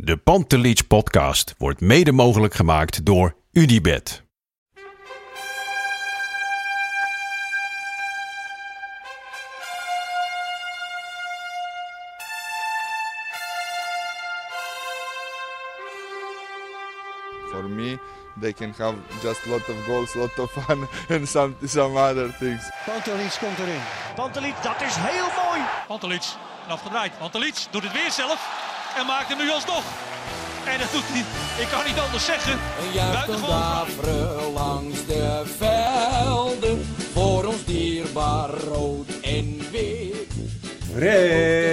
De Pantelich podcast wordt mede mogelijk gemaakt door Unibed. For me, they can have just lot of goals, lot of fun, and some some other things. Pantelic komt erin. Pantelic, dat is heel mooi. Pantelic, afgedraaid. Pantelic doet het weer zelf en maakt hem nu alsnog. En dat doet hij, ik kan niet anders zeggen. Buitengewoon. langs de velden. Voor ons dierbaar rood.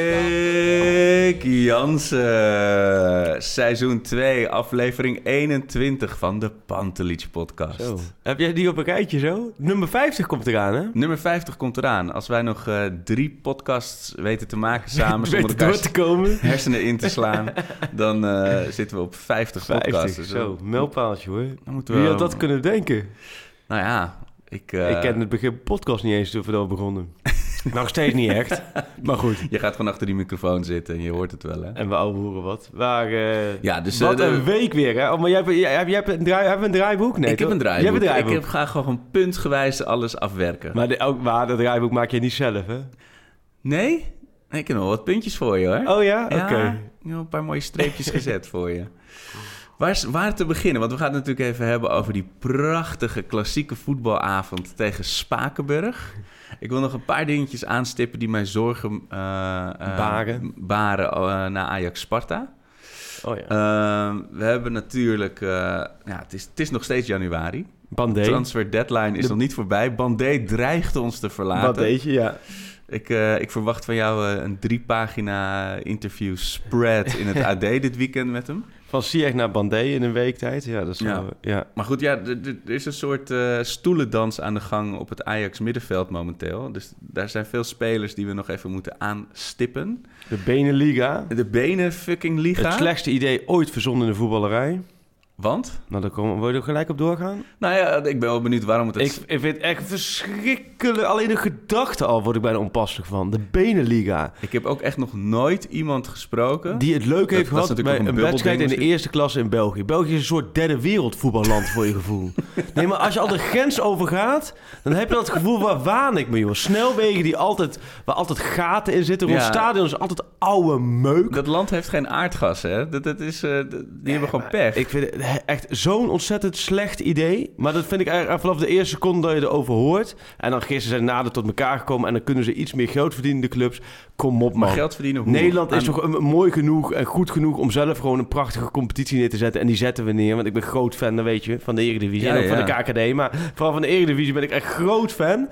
Rick Jansen, seizoen 2, aflevering 21 van de Pantelich podcast. Zo. Heb jij die op een rijtje zo? Nummer 50 komt eraan, hè? Nummer 50 komt eraan. Als wij nog eh, drie podcasts weten te maken samen, zonder Weten door elkaar te komen. hersenen in te slaan, dan eh, zitten we op 50, 50, podcasts. Dus zo. Mijlpaaltje, hoor. Dan moeten Wie had dat kunnen denken? Nou ja, ik... eh, Ik ken het begin podcast niet eens toen we dat begonnen. Nog steeds niet echt. Maar goed. Je gaat gewoon achter die microfoon zitten en je hoort het wel, hè? En we ouwe horen wat. Maar, eh, Ja, dus... wat eh, een week weer, hè? Oh, maar jij, hebt- jij, hebt- jij hebt een, draai, heb een draaiboek? Nee, ik heb een draaiboek. Jij hebt een draaiboek. Ik heb, ga gewoon puntgewijs alles afwerken. Maar, de, ook, maar dat draaiboek maak je niet zelf, hè? Nee? Ik heb nog wat puntjes voor je, hoor. Oh ja? Oké. Ja, ik heb een paar mooie streepjes gezet voor je. Waar, is- waar te beginnen? Want we gaan het natuurlijk even hebben over die prachtige klassieke voetbalavond tegen Spakenburg. Ik wil nog een paar dingetjes aanstippen die mij zorgen eh, eh, Baren. baren eh, na Ajax Sparta. Oh ja. Eh, we hebben natuurlijk, ja, het is, het is nog steeds januari. Bandé. Transfer deadline is De- nog niet voorbij. Bandé dreigt ons te verlaten. Ja. Ik, eh, ik verwacht van jou een drie pagina interview spread in het AD dit weekend met hem. Van Ziyech naar Bandé in een week tijd. Ja, dat is Ja. wel... Ja. Maar goed, ja, er is een soort eh, stoelendans aan de gang op het Ajax middenveld momenteel. Dus daar zijn veel spelers die we nog even moeten aanstippen. De Beneliga. De benen fucking liga. Het slechtste idee ooit verzonnen in de voetballerij. Want? Nou, daar komen, wil je er gelijk op doorgaan? Nou ja, ik ben wel benieuwd waarom het... Ik, ik vind het echt verschrikkelijk. Alleen de gedachte al word ik bijna onpasselijk van. De Beneliga. Ik heb ook echt nog nooit iemand gesproken... Die het leuk heeft dat is gehad bij een, een wedstrijd in de eerste klasse in België. België is een soort derde wereldvoetballand voor je gevoel. Nee, maar als je al de grens overgaat, dan heb je dat gevoel, waar waan ik me, joh? Snelwegen die altijd, waar altijd gaten in zitten. Rond Ja. stadions altijd oude meuk. Dat land heeft geen aardgas, hè? Dat, dat is, eh, die hebben gewoon pech. Ik vind echt zo'n ontzettend slecht idee. Maar dat vind ik eigenlijk vanaf de eerste seconde dat je erover hoort. En dan gisteren zijn nader tot elkaar gekomen. En dan kunnen ze iets meer geld verdienen, de clubs. Kom op, man. maar geld verdienen hoe? Nederland is Aan- toch een- mooi genoeg en goed genoeg om zelf gewoon een prachtige competitie neer te zetten. En die zetten we neer. Want ik ben groot fan, dan weet je, van de Eredivisie. Ja, en ook van de KKD. Maar vooral van de Eredivisie ben ik echt groot fan.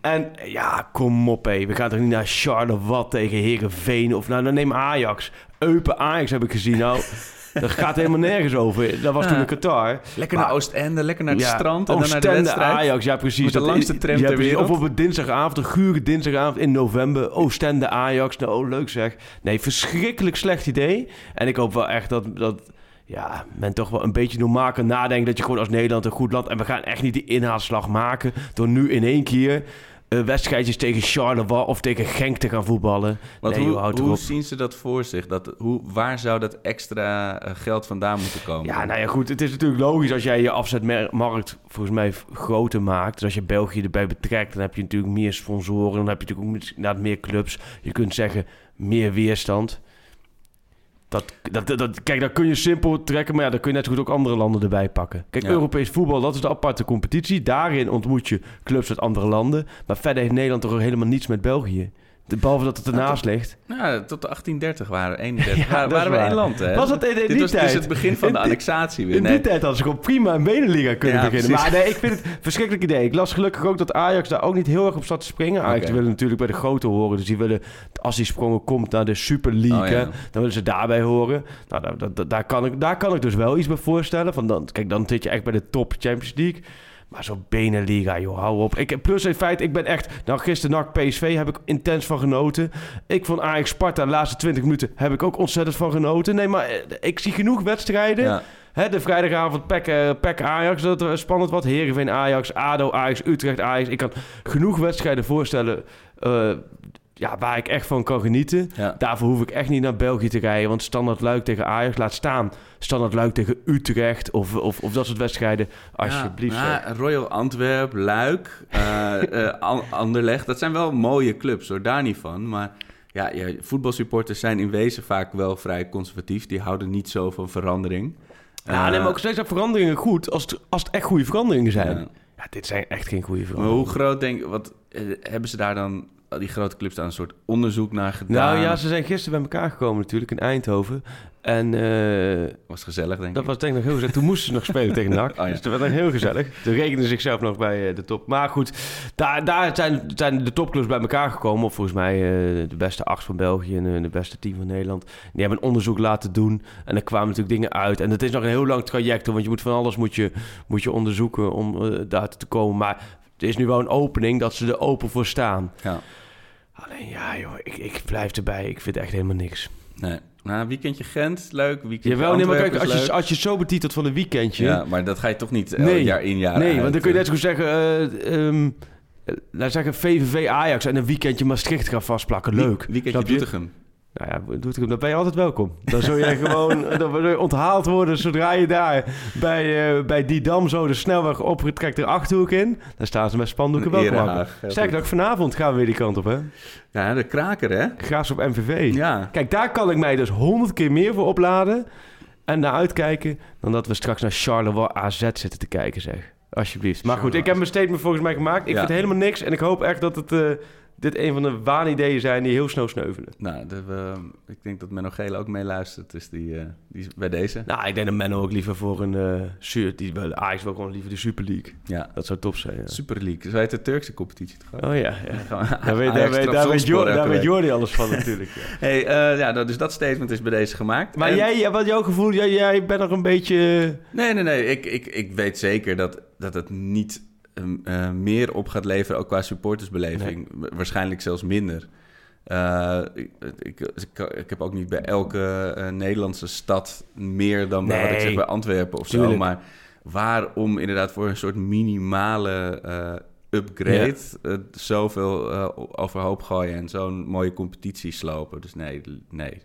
En ja, kom op hé. We gaan toch niet naar Charleroi tegen Herenveen of nou, dan neem Ajax. Eupen Ajax heb ik gezien. Nou, dat gaat helemaal nergens over. Dat was toen in Qatar. Lekker Maar- naar Oostende, lekker naar het Ja, strand en dan naar de Oostende, wedstrijd. Ajax, ja precies. Met de Dat- langste tram ja, ter wereld. Of op een dinsdagavond, een gure dinsdagavond in november. Oostende, Ajax. Nou, oh, leuk zeg. Nee, verschrikkelijk slecht idee. En ik hoop wel echt dat... dat ja, men toch wel een beetje normaal kan nadenken... dat je gewoon als Nederland een goed land... en we gaan echt niet die inhaalslag maken... door nu in één keer... eh, wedstrijdjes tegen Charleroi of tegen Genk te gaan voetballen. Want nee, hoe, hoe zien ze dat voor zich? Dat, hoe, waar zou dat extra eh, geld vandaan moeten komen? Ja, nou ja, goed. Het is natuurlijk logisch als jij je afzetmarkt volgens mij groter maakt. Dus als je België erbij betrekt, dan heb je natuurlijk meer sponsoren. Dan heb je natuurlijk ook meer clubs. Je kunt zeggen, meer weerstand. Dat, dat, dat, kijk, dat kun je simpel trekken, maar ja, dan kun je net zo goed ook andere landen erbij pakken. Kijk, Ja. Europees voetbal, dat is de aparte competitie. Daarin ontmoet je clubs uit andere landen. Maar verder heeft Nederland toch helemaal niets met België. Behalve dat het ernaast ligt. Ja, tot de 1830 waren 31. Ja, waren, we één land, hè? Was dat in- in Dit die was dus tijd? het begin van In de annexatie weer. In Nee, die tijd hadden ze gewoon prima een benenliga kunnen Ja, beginnen. precies. Maar nee, ik vind het een verschrikkelijk idee. Ik las gelukkig ook dat Ajax daar ook niet heel erg op zat te springen. Ajax willen natuurlijk bij de grote horen. Dus die willen, als die sprongen komt naar de Super League, Oh, ja. dan willen ze daarbij horen. Nou, daar, daar, daar, kan ik, daar kan ik dus wel iets bij voorstellen. Van dan, kijk, dan zit je echt bij de top Champions League. Maar zo'n benenliga, joh, hou op. Ik, plus in feite, ik ben echt... Nou, gisteren NAC PSV heb ik intens van genoten. Ik vond Ajax Sparta de laatste 20 minuten heb ik ook ontzettend van genoten. Nee, maar eh, ik zie genoeg wedstrijden. Ja. Hè, de vrijdagavond PEC, eh, PEC Ajax, dat er spannend wat. Heerenveen Ajax, ADO Ajax, Utrecht Ajax. Ik kan genoeg wedstrijden voorstellen eh, ja, waar ik echt van kan genieten. Ja. Daarvoor hoef ik echt niet naar België te rijden. Want standaard Luik tegen Ajax, laat staan. Standaard Luik tegen Utrecht of, of, of dat soort wedstrijden. Alsjeblieft. Ja, zeg. ja, Royal Antwerp, Luik, An- Anderlecht. Dat zijn wel mooie clubs, hoor. Daar niet van. Maar ja, ja, voetbalsupporters zijn in wezen vaak wel vrij conservatief. Die houden niet zo van verandering. Ja, nee, maar ook steeds zijn veranderingen goed als het, als het echt goede veranderingen zijn. Ja. Dit zijn echt geen goede Maar veranderingen. hoe groot denk wat hebben ze daar dan, die grote clubs, daar een soort onderzoek naar gedaan? Nou ja, ze zijn gisteren bij elkaar gekomen natuurlijk in Eindhoven. En eh, Was gezellig, denk dat ik. was denk ik nog heel gezellig. Toen moesten ze nog spelen tegen NAC. Oh ja. Dus dat was nog heel gezellig. Ze rekenden zichzelf nog bij eh, de top. Maar goed, daar, daar zijn, zijn de topclubs bij elkaar gekomen. Of volgens mij eh, de beste acht van België en de beste team van Nederland. Die hebben een onderzoek laten doen. En er kwamen natuurlijk dingen uit. En het is nog een heel lang traject. Want je moet van alles moet je, moet je onderzoeken om daar te komen. Maar er is nu wel een opening dat ze er open voor staan. Ja. Alleen ja, joh, ik, ik blijf erbij. Ik vind echt helemaal niks. Nee. Nou, weekendje Gent, leuk. Weekendje Jawel, nee, maar kijk, Antwerpen als je, als je zo betitelt van een weekendje... Ja, maar dat ga je toch niet Nee. jaar in jaar nee, uit, want dan kun je net zo goed zeggen... ehm, eh, laat zeggen VVV Ajax en een weekendje Maastricht gaan vastplakken. Leuk. Weekendje? Doetinchem. Nou ja, doet hem, dan ben je altijd welkom. Dan zul je gewoon dan onthaald worden zodra je daar bij, eh, bij die dam zo de snelweg opgetrekt de Achterhoek in. Dan staan ze met spandoeken welkom. Sterker nog, vanavond gaan we weer die kant op, hè? Ja, de kraker, hè? Graafschap MVV. Ja. Kijk, daar kan ik mij dus honderd keer meer voor opladen en naar uitkijken dan dat we straks naar Charleroi AZ zitten te kijken, zeg. Alsjeblieft. Maar goed, ik heb mijn statement volgens mij gemaakt. Ik Ja. vind helemaal niks en ik hoop echt dat het, eh, dit een van de waanideeën zijn die heel snel sneuvelen. Nou, de, ik denk dat Menno Gele ook meeluistert, dus die, eh, die is bij deze. Nou, ik denk dat Menno ook liever voor een eh shirt, die wil, Ajax wil gewoon liever de Super League. Ja. Dat zou top zijn, ja. Super League. Zo heet de Turkse competitie toch? Oh ja, ja. Daar weet, daar weet, daar weet, Trabzonspor Jor- daar weet. Jordi alles van natuurlijk. ja. Hey, eh, ja, nou, dus dat statement is bij deze gemaakt. Maar En- jij, wat jouw gevoel, jij, jij bent nog een beetje... Nee, nee, nee. Ik, ik, ik weet zeker dat, dat het niet ehm, eh, meer op gaat leveren, ook qua supportersbeleving. Wa- Waarschijnlijk zelfs minder. Eh, ik, ik, ik, heb ook niet bij elke eh, Nederlandse stad meer dan bij, wat ik zeg, bij Antwerpen of zo. Maar waarom inderdaad voor een soort minimale eh, upgrade eh, zoveel overhoop gooien en zo'n mooie competitie slopen? Dus nee, nee.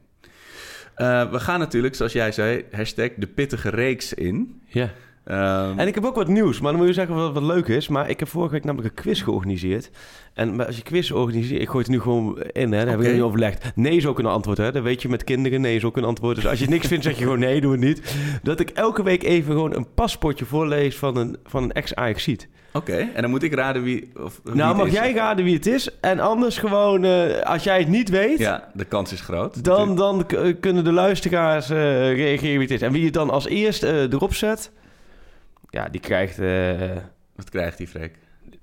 We gaan natuurlijk, zoals jij zei, hashtag de pittige reeks in. Ja. Ehm, En ik heb ook wat nieuws, maar dan moet je zeggen wat, wat leuk is. Maar ik heb vorige week namelijk een quiz georganiseerd. En maar als je quiz organiseert, ik gooi het nu gewoon in, hè, daar heb ik niet overlegd. Nee is ook een antwoord, hè. Dat weet je met kinderen, nee is ook een antwoord. Dus als je niks vindt, zeg je gewoon nee, doe het niet. Dat ik elke week even gewoon een paspoortje voorlees van een, van een ex-Ajaxiet. Oké, en dan moet ik raden wie... Of, wie Nou, mag is. jij raden wie het is? En anders gewoon, eh, als jij het niet weet... Ja, de kans is groot. Dan, dan kunnen de luisteraars eh, reageren wie het is. En wie het dan als eerst eh, erop zet, ja, die krijgt... eh, Wat krijgt die Freek?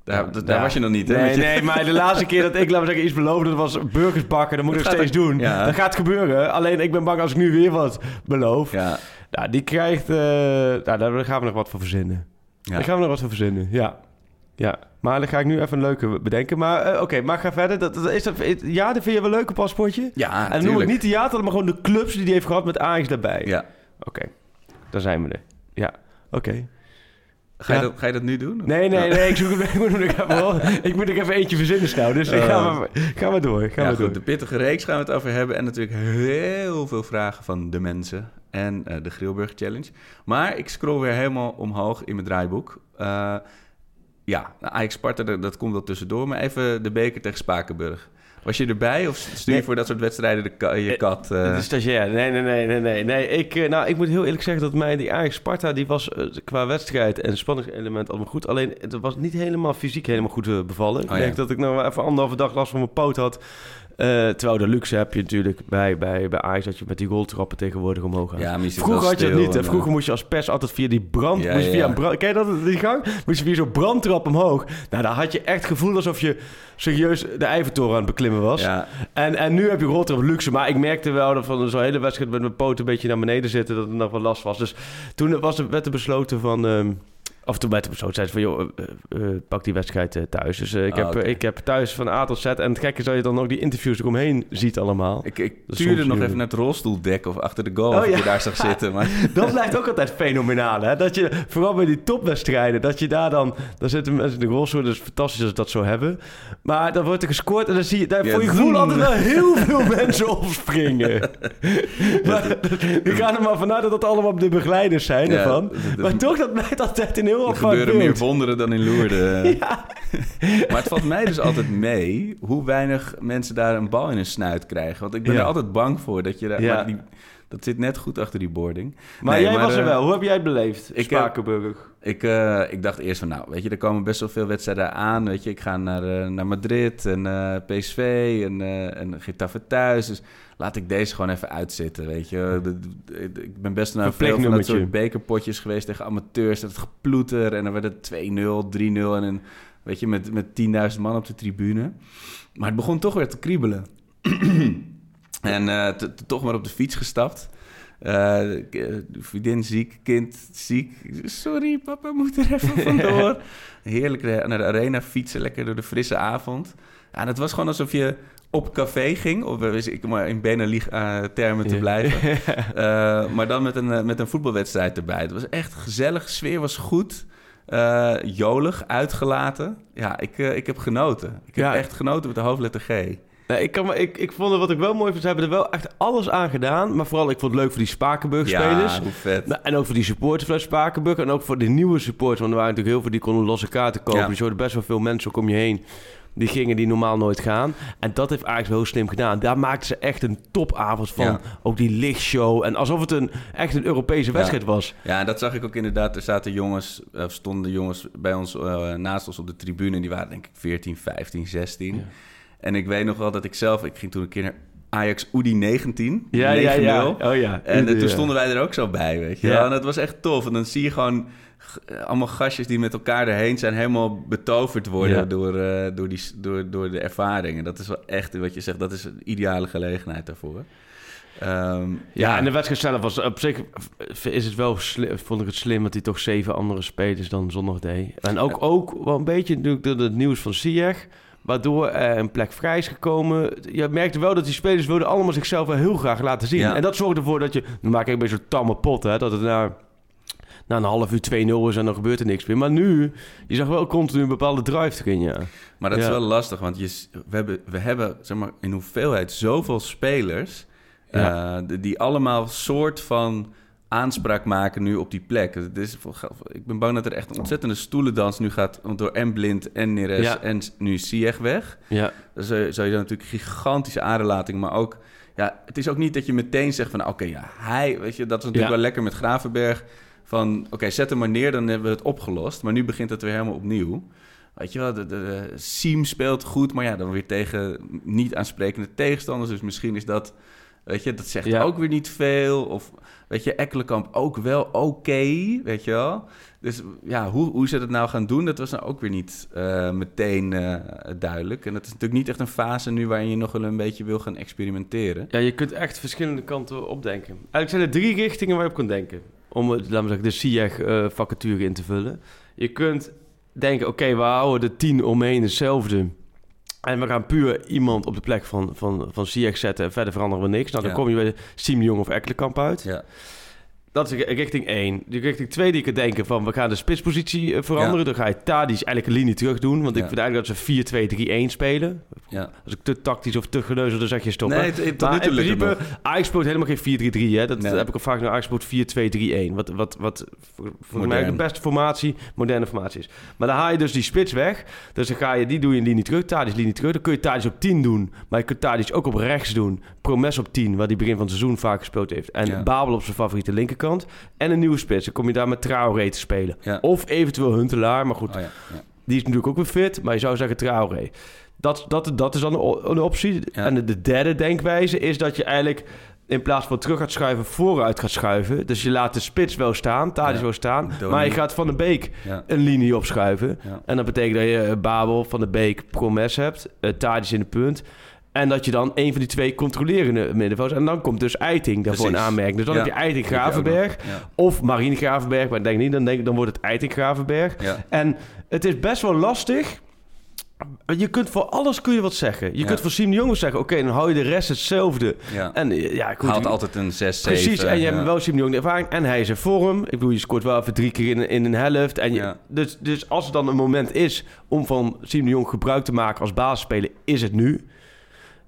Daar, daar- daar ja. was je nog niet, hè? Nee, je- nee, maar de laatste keer dat ik, laat zeggen, iets beloofde, dat was burgers bakken. Dat moet ik Dat gaat steeds doen. ja. Dat gaat gebeuren. Alleen ik ben bang als ik nu weer wat beloof. Ja, Nou, die krijgt... eh, nou, daar gaan we nog wat voor verzinnen. ja. Daar gaan we nog wat voor verzinnen, ja. Ja, maar dan ga ik nu even een leuke bedenken. Maar eh, oké, maar ga verder. Dat, dat, is dat, ja, dat vind je wel een leuke paspoortje? ja en dan noem ik niet theater, maar gewoon de clubs die hij heeft gehad met Ajax daarbij. Ja. Oké, dan zijn we er. Ja, oké. Ga, je dat, ga je dat nu doen? Nee, nee, Ja. nee, ik, zoek, ik, moet, nog even, ik moet even eentje verzinnen snel. Dus Oh. ga, maar, ga maar door. Ga Ja, maar goed, door. de pittige reeks gaan we het over hebben. En natuurlijk heel veel vragen van de mensen. En eh, de Grilburg Challenge. Maar ik scroll weer helemaal omhoog in mijn draaiboek. Eh, ja, Ajax Sparta, dat, dat komt wel tussendoor. Maar even de beker tegen Spakenburg. Was je erbij of stuur je Nee. voor dat soort wedstrijden de ka- je Eh, kat? eh? De stagiair. Nee, nee, nee, nee, nee. nee. Ik, eh, nou, ik moet heel eerlijk zeggen dat mij die Ajax Sparta, die was qua wedstrijd en spanningselement allemaal goed. Alleen, het was niet helemaal fysiek helemaal goed bevallen. ik Oh, ja. denk dat ik nou even anderhalve dag last van mijn poot had. Eh, terwijl de luxe heb je natuurlijk bij, bij, bij Ajax... dat je met die roltrappen tegenwoordig omhoog gaat. Ja, Vroeger had je dat niet. hè. en, Vroeger moest je als pers altijd via die brand... Ja, moest je via een brand, ken je dat, die gang? Moest je via zo'n brandtrap omhoog. Nou, daar had je echt het gevoel alsof je serieus de Eiffeltoren aan het beklimmen was. Ja, En, en nu heb je roltrap luxe. Maar ik merkte wel dat van zo'n hele wedstrijd met mijn poten een beetje naar beneden zitten... dat het nog wel last was. Dus toen was er, werd er besloten van... ehm, of toen werd er besloten, zei ze van... joh, eh, eh, pak die wedstrijd eh, thuis. Dus eh, ik, Ah, heb, eh, ik heb thuis van A tot Z... en het gekke is dat je dan ook die interviews eromheen ziet allemaal. ik, ik Dat tuurde nog even naar het rolstoeldek of achter de goal Oh, ja. je daar zag zitten. Maar Dat blijft ook altijd fenomenaal, hè? Dat je, vooral bij die topwedstrijden, dat je daar dan... Dan zitten mensen in de rolstoel, dat is fantastisch als ze dat zo hebben. Maar dan wordt er gescoord en dan zie je... Daar Ja, voor je gevoel altijd wel heel veel mensen opspringen. maar ik ga er maar vanuit dat dat allemaal de begeleiders zijn Ja, ervan. dat- dat- Maar toch, dat blijft altijd een heel er gebeuren meer wonderen dan in Loerden. Ja. Maar het valt mij dus altijd mee hoe weinig mensen daar een bal in hun snuit krijgen. Want ik ben Ja. er altijd bang voor dat je daar... Ja. maar die, dat zit net goed achter die boarding. Maar Nee, jij was er eh, wel. Hoe heb jij het beleefd, ik heb- Spakenburg? Ik, eh, ik dacht eerst van, nou, weet je, er komen best wel veel wedstrijden aan. Weet je, ik ga naar, eh, naar Madrid en eh, PSV en, eh en Getafe thuis. Dus laat ik deze gewoon even uitzitten, weet je. Ik ben best naar veel van dat soort bekerpotjes geweest tegen amateurs. Dat geploeter en dan werd het 2-0, 3-0 en een, weet je, met, met 10.000 man op de tribune. Maar het begon toch weer te kriebelen. en eh, toch maar op de fiets gestapt. Eh, vriendin ziek, kind ziek. Sorry, papa moet er even vandoor. Heerlijk naar de arena fietsen, lekker door de frisse avond. Ja, en het was gewoon alsof je op café ging, of eh, ik maar in Benelux-termen te Ja. blijven. Eh, maar dan met een, eh, met een voetbalwedstrijd erbij. Het was echt gezellig, sfeer was goed. eh, jolig, uitgelaten. Ja, ik, eh, ik heb genoten. Ik heb echt genoten met de hoofdletter G. Nee, ik, kan, ik, ik vond het wat ik wel mooi vond. Ze hebben er wel echt alles aan gedaan. Maar vooral, ik vond het leuk voor die Spakenburg-spelers. Ja, hoe vet. Nou, en ook voor die supporters van Spakenburg. En ook voor de nieuwe supporters. Want er waren natuurlijk heel veel die konden losse kaarten kopen. Ja. Dus je hoorde best wel veel mensen ook om je heen. Die gingen die normaal nooit gaan. En dat heeft Ajax wel heel slim gedaan. Daar maakten ze echt een topavond van. Ja. Ook die lichtshow. En alsof het een, echt een Europese wedstrijd was. Ja, en dat zag ik ook inderdaad. Er zaten jongens, of stonden jongens bij ons eh, naast ons op de tribune. En die waren denk ik 14, 15, 16. Ja. En ik weet nog wel dat ik zelf... Ik ging toen een keer naar Ajax Udi 19. Ja, ja, ja. 9-0. Oh ja. En eh, Ja. toen stonden wij er ook zo bij, weet je Ja. En dat was echt tof. En dan zie je gewoon allemaal gastjes die met elkaar erheen zijn... helemaal betoverd worden Ja. door, eh, door, die, door, door de ervaring. En dat is wel echt, wat je zegt, dat is een ideale gelegenheid daarvoor. Ehm, Ja, en de wedstrijd zelf was op zich is het wel sli- vond ik het slim dat hij toch zeven andere spelers dan zondag deed. En ook, ook wel een beetje natuurlijk door het nieuws van Ziyech, waardoor er een plek vrij is gekomen. Je merkte wel dat die spelers wilden allemaal zichzelf wel heel graag laten zien. Ja. En dat zorgde ervoor dat je, we maken een beetje een tamme pot, hè, dat het na, na een half uur 2-0 is en dan gebeurt er niks meer. Maar nu, je zag wel continu een bepaalde drive erin, ja. Maar dat is wel lastig, want je, we hebben, we hebben zeg maar, in hoeveelheid zoveel spelers... Ja. eh, die- allemaal soort van aanspraak maken nu op die plek. Het is, ik ben bang dat er echt een ontzettende stoelendans nu gaat... door en Blind en Neres Ja. en nu Ziyech weg. Ja, Dan zou je, zou je dan natuurlijk gigantische aderlating, maar ook... Ja, het is ook niet dat je meteen zegt van... Oké, ja, hij... Weet je, dat is natuurlijk Ja. wel lekker met Gravenberg. Van, oké, zet hem maar neer, dan hebben we het opgelost. Maar nu begint het weer helemaal opnieuw. Weet je wel, de, de, de Siem speelt goed, maar ja, dan weer tegen niet aansprekende tegenstanders. Dus misschien is dat... Weet je, dat zegt Ja. ook weer niet veel. Of weet je, Ekkelenkamp ook wel oké, weet je wel. Dus ja, hoe, hoe ze dat nou gaan doen, dat was nou ook weer niet eh, meteen eh, duidelijk. En dat is natuurlijk niet echt een fase nu waarin je nog wel een beetje wil gaan experimenteren. Ja, je kunt echt verschillende kanten opdenken. Eigenlijk zijn er drie richtingen waar je op kunt denken. Om, het, laten we zeggen, de SIEG-vacature in te vullen. Je kunt denken, oké, we houden de tien omheen hetzelfde. En we gaan puur iemand op de plek van, van, van SIEG zetten en verder veranderen we niks. Nou, dan Ja. kom je bij Siem Jong of Ekkelenkamp uit. Ja, Dat is richting één. De richting twee die je kunt denken van, we gaan de spitspositie eh, veranderen. Dan ga je Tadic eigenlijk een linie terug doen. Want ik Ja. vind eigenlijk dat ze 4-2-3-1 spelen. ja. Als ik te tactisch of te geneuzel, dan zeg je stoppen. Nee, het- maar in principe, Ajax speelt helemaal geen 4-3-3. Hè? Dat Nee. heb ik al vaak naar Ajax speelt 4-2-3-1. Wat, wat, wat voor- mij de beste formatie, moderne formatie is. Maar dan haal je dus die spits weg. Dus dan ga je, die doe je in linie terug, Tadic linie terug. Dan kun je Tadic op 10 doen. Maar je kunt Tadic ook op rechts doen. Promes op 10, waar die begin van het seizoen vaak gespeeld heeft. En. Babel op zijn favoriete linkerkant. En een nieuwe spits. Dan kom je daar met Traoré te spelen. Ja. Of eventueel Huntelaar, maar goed. Oh, ja. Die is natuurlijk ook weer fit, maar je zou zeggen Traoré. Dat, dat, dat is dan een optie. En de, de derde denkwijze is dat je eigenlijk in plaats van terug gaat schuiven, vooruit gaat schuiven. Dus je laat de spits wel staan, Tadic Ja. wel staan, maar je gaat Van de Beek Ja. een linie opschuiven. Ja. En dat betekent dat je eh, Babel, Van de Beek, Promes hebt, uh, in de punt. En dat je dan een van die twee controlerende middenvelders... En dan komt dus Eiting daarvoor een aanmerking. Dus dan Ja. heb je Eiting Gravenberg. Ja. Of Marine Gravenberg, maar ik denk niet. Dan, denk dan wordt het Eiting Gravenberg. Ja. En het is best wel lastig. Je kunt voor alles kun je wat zeggen. Je Ja. kunt voor Siem de Jong zeggen... oké, dan hou je de rest hetzelfde. Ja. En eh, ja, goed, Haalt altijd een 6, 7. Precies, en je ja. hebt wel Siem de Jong de ervaring. En hij is in vorm. Ik bedoel, je scoort wel even drie keer in, in een helft. En je, dus, dus als er dan een moment is om van Siem de Jong gebruik te maken als basisspeler... is het nu.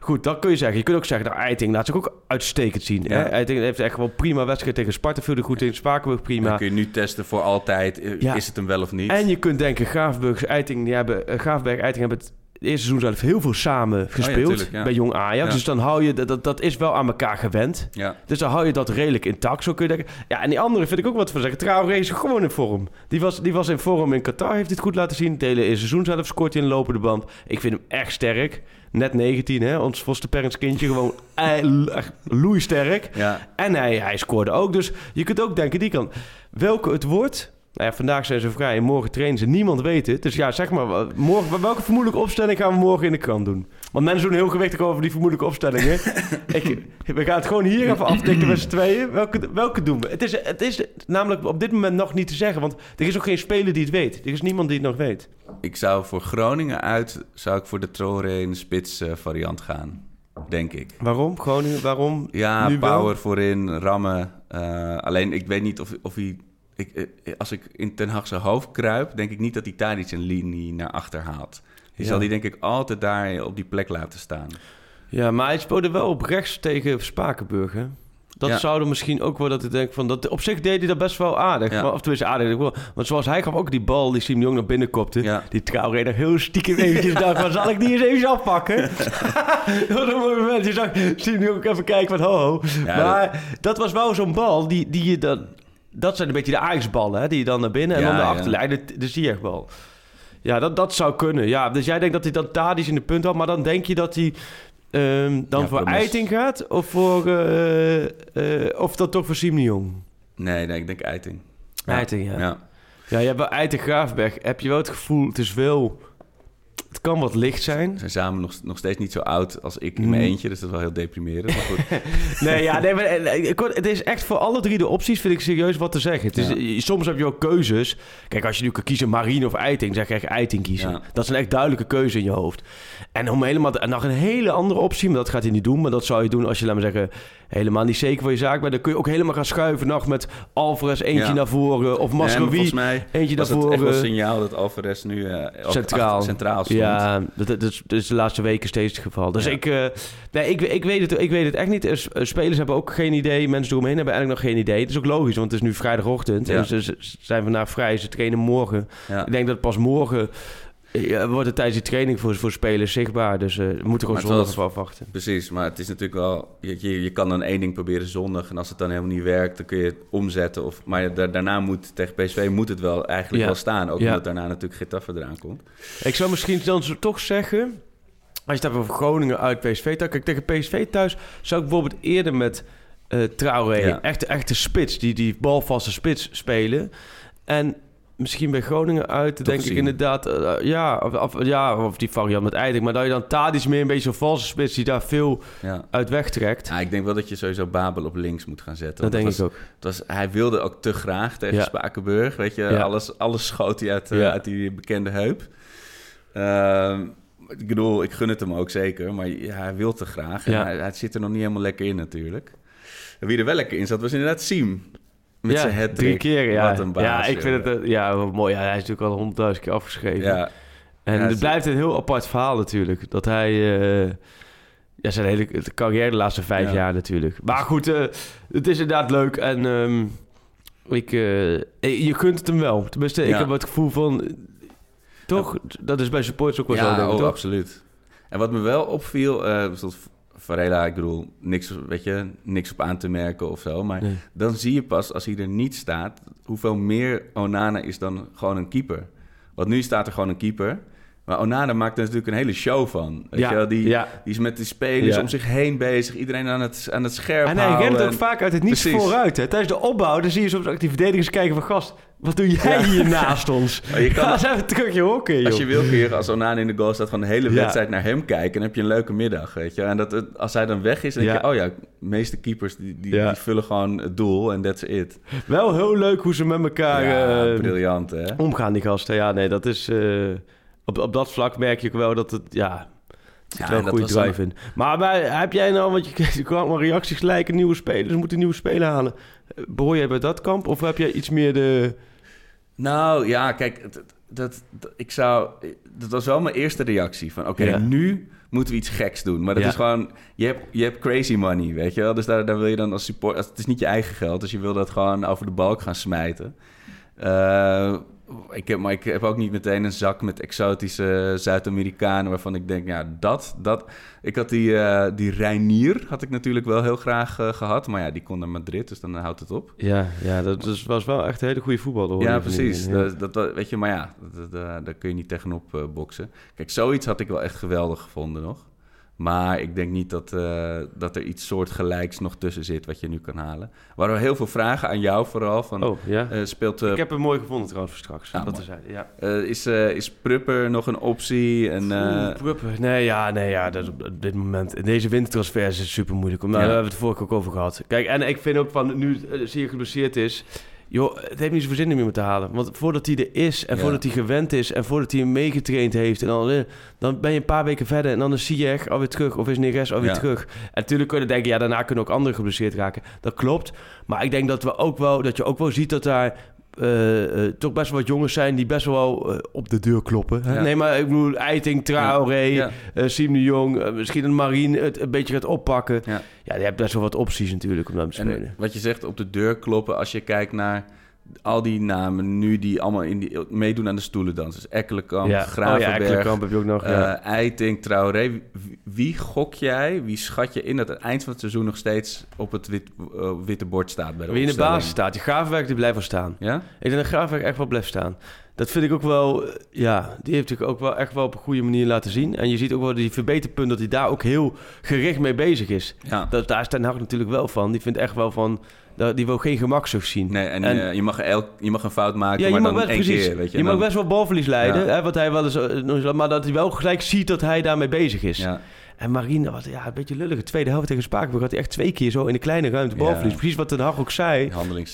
Goed, dat kun je zeggen. Je kunt ook zeggen, nou, Eiting laat zich ook uitstekend zien. Ja. Hè? Eiting heeft echt wel prima wedstrijd tegen Sparta. Viel er goed in, Spakenburg prima. Dan kun je nu testen voor altijd. eh, Ja. Is het hem wel of niet? En je kunt denken, Graafburg, Eiting, die hebben, eh, Graafberg, Eiting hebben het eerste seizoen zelf heel veel samen gespeeld tuurlijk, ja. bij Jong Ajax. Ja. Dus dan hou je, dat, dat, is wel aan elkaar gewend. Ja. Dus dan hou je dat redelijk intact, zo kun je denken. Ja, en die andere vind ik ook wat van zeggen. Traoré is gewoon in vorm. Die was, die was in vorm in Qatar, heeft dit goed laten zien. Het hele eerste seizoen zelf scoort hij een lopende band. Ik vind hem echt sterk. Net 19, hè. Ons Vosterperens kindje. Gewoon eh, loeisterk. Ja. En hij, hij scoorde ook. Dus je kunt ook denken, die kan. Welke het wordt... Nou ja, vandaag zijn ze vrij en morgen trainen ze. Niemand weet het. Dus ja, zeg maar, morgen, welke vermoedelijke opstelling gaan we morgen in de krant doen? Want mensen doen heel gewichtig over die vermoedelijke opstellingen. Ik, we gaan het gewoon hier even aftikken met z'n tweeën. Welke, welke doen we? Het is, het is namelijk op dit moment nog niet te zeggen. Want er is ook geen speler die het weet. Er is niemand die het nog weet. Ik zou voor Groningen uit... zou ik voor de Traoré in de spits eh, variant gaan. Denk ik. Waarom? Groningen, waarom? Ja, wel? power voorin, rammen. Eh, alleen ik weet niet of, of hij... Ik, eh, als ik in Ten Hag zijn hoofd kruip... denk ik niet dat hij Tadic een linie naar achter haalt. Die Ja. zal die denk ik altijd daar op die plek laten staan. Ja, maar hij speelde wel op rechts tegen Spakenburg, hè? Dat Ja. zou er misschien ook wel dat ik denk van... Dat, op zich deed hij dat best wel aardig. Ja. Maar, of tenminste aardig. wel- Want zoals hij gaf ook die bal die Siem de Jong naar binnen kopte. Ja. Die Traoré er heel stiekem eventjes dacht van... Zal ik die eens even afpakken? dat was een mooi moment. Je zag Siem de Jong even kijken van ho ho. Maar dat... was wel zo'n bal die, die je dan... Dat zijn een beetje de Ajax-ballen, hè? Die je dan naar binnen en dan naar ja. achterlijn. De, de Ziyech-bal. Ja, dat, dat zou kunnen. Ja, dus jij denkt dat hij dan Tadic in de punt had, maar dan denk je dat hij ehm, dan Ja, voor. Eiting gaat of voor eh, eh, of dat toch voor Jong? Nee, nee, ik denk Eiting. Eiting, ja. ja. Ja, je hebt bij Eiting Graafberg heb je wel het gevoel, het is wel, het kan wat licht zijn. Ze zijn samen nog, nog steeds niet zo oud als ik in mijn Mm. eentje. Dus dat is wel heel deprimerend. Maar goed. Nee, ja, nee, maar, eh, ik word- het is echt voor alle drie de opties vind ik serieus wat te zeggen. Het is, Ja. eh, Soms heb je ook keuzes. Kijk, als je nu kan kiezen Marine of Eiting, zeg je echt Eiting kiezen. Ja. Dat is een echt duidelijke keuze in je hoofd. En om helemaal en nog een hele andere optie, maar dat gaat hij niet doen. Maar dat zou je doen als je, laat maar zeggen, helemaal niet zeker van je zaak bent. Dan kun je ook helemaal gaan schuiven nog met Alvarez eentje Ja. naar voren of maar mij eentje naar het echt wel een voren. signaal dat Alvarez nu eh, Centraal. centraal stond. Ja, dat, dat, is, dat is de laatste weken steeds het geval. Dus Ja. ik, eh, nee, ik, ik, weet het, ik weet het echt niet. Eh, Spelers hebben ook geen idee. Mensen eromheen hebben eigenlijk nog geen idee. Het is ook logisch, want het is nu vrijdagochtend. Ja. En ze, ze zijn vandaag vrij. Ze trainen morgen. Ik denk dat pas morgen eh, wordt het tijdens die training voor, voor spelers zichtbaar. Dus eh, we moeten gewoon zondag even afwachten. Precies, maar het is natuurlijk wel... Je, je, je kan dan één ding proberen zondag... en als het dan helemaal niet werkt, dan kun je het omzetten. Of, maar da- daarna moet tegen PSV moet het wel eigenlijk Ja. wel staan. Ook Ja. omdat daarna natuurlijk Getafe eraan komt. Ik zou misschien dan zo toch zeggen... Als je het hebt over Groningen uit PSV thuis. Kijk, tegen PSV thuis zou ik bijvoorbeeld eerder met eh Traoré... Ja. Echte, echte spits, die, die balvaste spits spelen. En misschien bij Groningen uit, denk ik inderdaad... eh, ja, of, of- ja, of die variant met Eiting. Maar dat je dan Tadic meer een beetje zo'n valse spits... die daar veel Ja. uit wegtrekt. Ja, ik denk wel dat je sowieso Babel op links moet gaan zetten. dat denk het ik was, ook. was, hij wilde ook te graag tegen Ja. Spakenburg. Weet je, alles, alles schoot hij uit, eh, uit die bekende heup. Ehm, ik bedoel, ik gun het hem ook zeker. Maar hij wil te graag. En hij, hij zit er nog niet helemaal lekker in natuurlijk. En wie er wel lekker in zat, was inderdaad Siem. Met ja, zijn hat drie keer, ja. Wat een baas, ja, ik vind het... Ja, mooi. Ja, hij is natuurlijk al honderdduizend keer afgeschreven. Ja, En het blijft een heel apart verhaal natuurlijk. Dat hij... eh, ja, zijn hele carrière de laatste vijf Ja. jaar natuurlijk. Maar goed, eh, het is inderdaad leuk. En ehm, ik, eh, je kunt het hem wel. Tenminste, ik heb het gevoel van... Toch? Dat is bij supporters ook wel zo, ja denk ik, oh, absoluut. En wat me wel opviel, bijvoorbeeld Varela, ik bedoel, niks, weet je, niks op aan te merken of zo. Maar Nee. dan zie je pas, als hij er niet staat, hoeveel meer Onana is dan gewoon een keeper. Want nu staat er gewoon een keeper. Maar Onana maakt er natuurlijk een hele show van. Weet Ja, je wel? Die, ja. die is met de spelers Ja. om zich heen bezig. Iedereen aan het, aan het scherp En hij rent ook En- vaak uit het niets Precies. vooruit. Hè. Tijdens de opbouw dan zie je soms ook die verdedigers kijken van... Gast, wat doe jij hier naast ons? Je kan- Ga even terug je hokken, joh. Als je wil kun je als Onana in de goal staat... gewoon de hele wedstrijd naar hem kijken... en dan heb je een leuke middag, weet je. En dat, als hij dan weg is, dan denk je... oh ja, de meeste keepers die, die, vullen gewoon het doel en that's it. Wel heel leuk hoe ze met elkaar ja, eh, briljant, hè? omgaan, die gasten. Ja, nee, dat is... eh, op, op dat vlak merk je ook wel dat het... Ja, Ja, wel en een goede drive in. Maar bij, heb jij nou... Want je, je kwam maar reacties lijken nieuwe spelers. moeten nieuwe spelers halen. Eh, Behoor jij bij dat kamp? Of heb jij iets meer de... Nou ja, kijk, dat, dat- ik zou, dat was wel mijn eerste reactie. Van oké, Ja. nu moeten we iets geks doen. Maar dat Ja. is gewoon, je hebt, je hebt crazy money, weet je wel. Dus daar, daar wil je dan als support, het is niet je eigen geld. Dus je wil dat gewoon over de balk gaan smijten. Eh, ik heb, maar ik heb ook niet meteen een zak met exotische Zuid-Amerikanen... waarvan ik denk, ja, dat... dat ik had die, eh die Reinier, had ik natuurlijk wel heel graag eh, gehad. Maar ja, die kon naar Madrid, dus dan houdt het op. Ja, ja dat is, was wel echt een hele goede voetballer. hoor, Ja, precies. ja. Dat, dat, weet je, maar ja, eh, daar kun je niet tegenop boksen. Kijk, zoiets had ik wel echt geweldig gevonden nog. Maar ik denk niet dat, eh, dat er iets soortgelijks nog tussen zit wat je nu kan halen. Waren heel veel vragen aan jou vooral. Van, Oh, ja? eh, speelt, eh, ik heb hem mooi gevonden trouwens voor straks. Ah, dat is ja. is, is Prupper nog een optie? En, Oeh, Pruppen. Nee, ja, nee, ja, dat op dit moment. In deze wintertransfer is het super moeilijk. Omdat Ja. Daar hebben we het vorige keer ook over gehad. Kijk, en ik vind ook van nu zeer geblesseerd is. Joh, het heeft niet zoveel zin om iemand te halen. Want voordat hij er is en Ja. voordat hij gewend is en voordat hij hem meegetraind heeft, en dan, eh, dan ben je een paar weken verder en dan is Ziyech alweer terug of is Neres alweer Ja. terug. En natuurlijk kun je denken, ja, daarna kunnen ook anderen geblesseerd raken. Dat klopt. Maar ik denk dat we ook wel, dat je ook wel ziet dat daar eh, eh, toch best wel wat jongens zijn die best wel eh, op de deur kloppen. Hè? Ja. Nee, maar ik bedoel, Eiting, Traoré, Ja. Siem de Jong, misschien een Marine het een beetje gaat oppakken. Ja. Ja, je hebt best wel wat opties natuurlijk om daar te spelen. En wat je zegt, op de deur kloppen als je kijkt naar al die namen nu die allemaal in die, meedoen aan de stoelendansers. Ekkelenkamp, ja. Gravenberg, Oh ja, Ekkelenkamp heb je ook nog. ja. eh Eiting, Traoré. Wie, wie gok jij, wie schat je in dat het eind van het seizoen nog steeds op het wit, eh, witte bord staat bij de Wie in de basis staat. Die Gravenwerk die blijft wel staan. Ja? Ik denk dat Gravenwerk echt wel blijft staan. Dat vind ik ook wel, eh, ja, die heeft zich ook wel echt wel op een goede manier laten zien. En je ziet ook wel die verbeterpunt dat hij daar ook heel gericht mee bezig is. Ja. Dat, daar is Ten Hag natuurlijk wel van. Die vindt echt wel van, die wil geen gemakzucht zien. Nee, en, En- eh, je, mag elk, je mag een fout maken, Ja, maar mag dan best, één precies. keer. Weet je, je mag best wel balverlies leiden, Ja. hè, wat hij wel eh, eens- maar dat hij wel gelijk ziet dat hij daarmee bezig is. Ja. En Marine, wat, ja, een beetje lullig. De tweede helft tegen Spakenburg had hij echt twee keer zo in de kleine ruimte balverlies. Ja. Precies wat Ten Hag ook zei.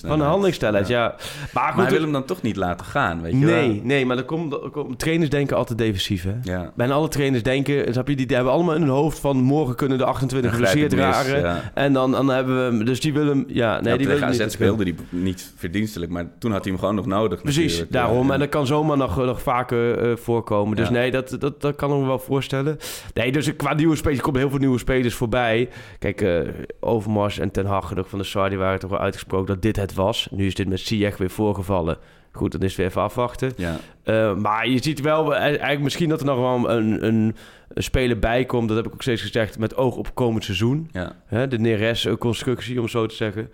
Van de handelingssnelheid, ja. Maar Maar goed, hij wil hem dan toch niet laten gaan, weet je wel? nee, nee, maar dan komt, dan komt- trainers denken altijd defensief, hè. Ja. Bijna alle trainers denken, snap je, die, die hebben allemaal in hun hoofd van morgen kunnen de 28 Dan grijp ik geblesseerd raken. ja. En dan, dan hebben we hem, dus die willen hem, ja, nee, Ja, die willen AZ niet. speelde hij niet verdienstelijk, maar toen had hij hem gewoon nog nodig. Precies, natuurlijk. daarom. Ja. En dat kan zomaar nog, nog vaker eh, voorkomen. Dus Ja. nee, dat, dat, dat kan ik me wel voorstellen. Nee, dus qua nieuwe spelers, er komen heel veel nieuwe spelers voorbij. Kijk, eh, Overmars en Ten Hag, ook van de Sar, die waren toch wel uitgesproken dat dit het was. Nu is dit met Ziyech weer voorgevallen. Goed, dan is het weer even afwachten. Ja. Eh, maar je ziet wel, eh, eigenlijk misschien dat er nog wel een, een, een speler bij komt. Dat heb ik ook steeds gezegd, met oog op komend seizoen. Ja. Hè, de Neres-constructie, om zo te zeggen.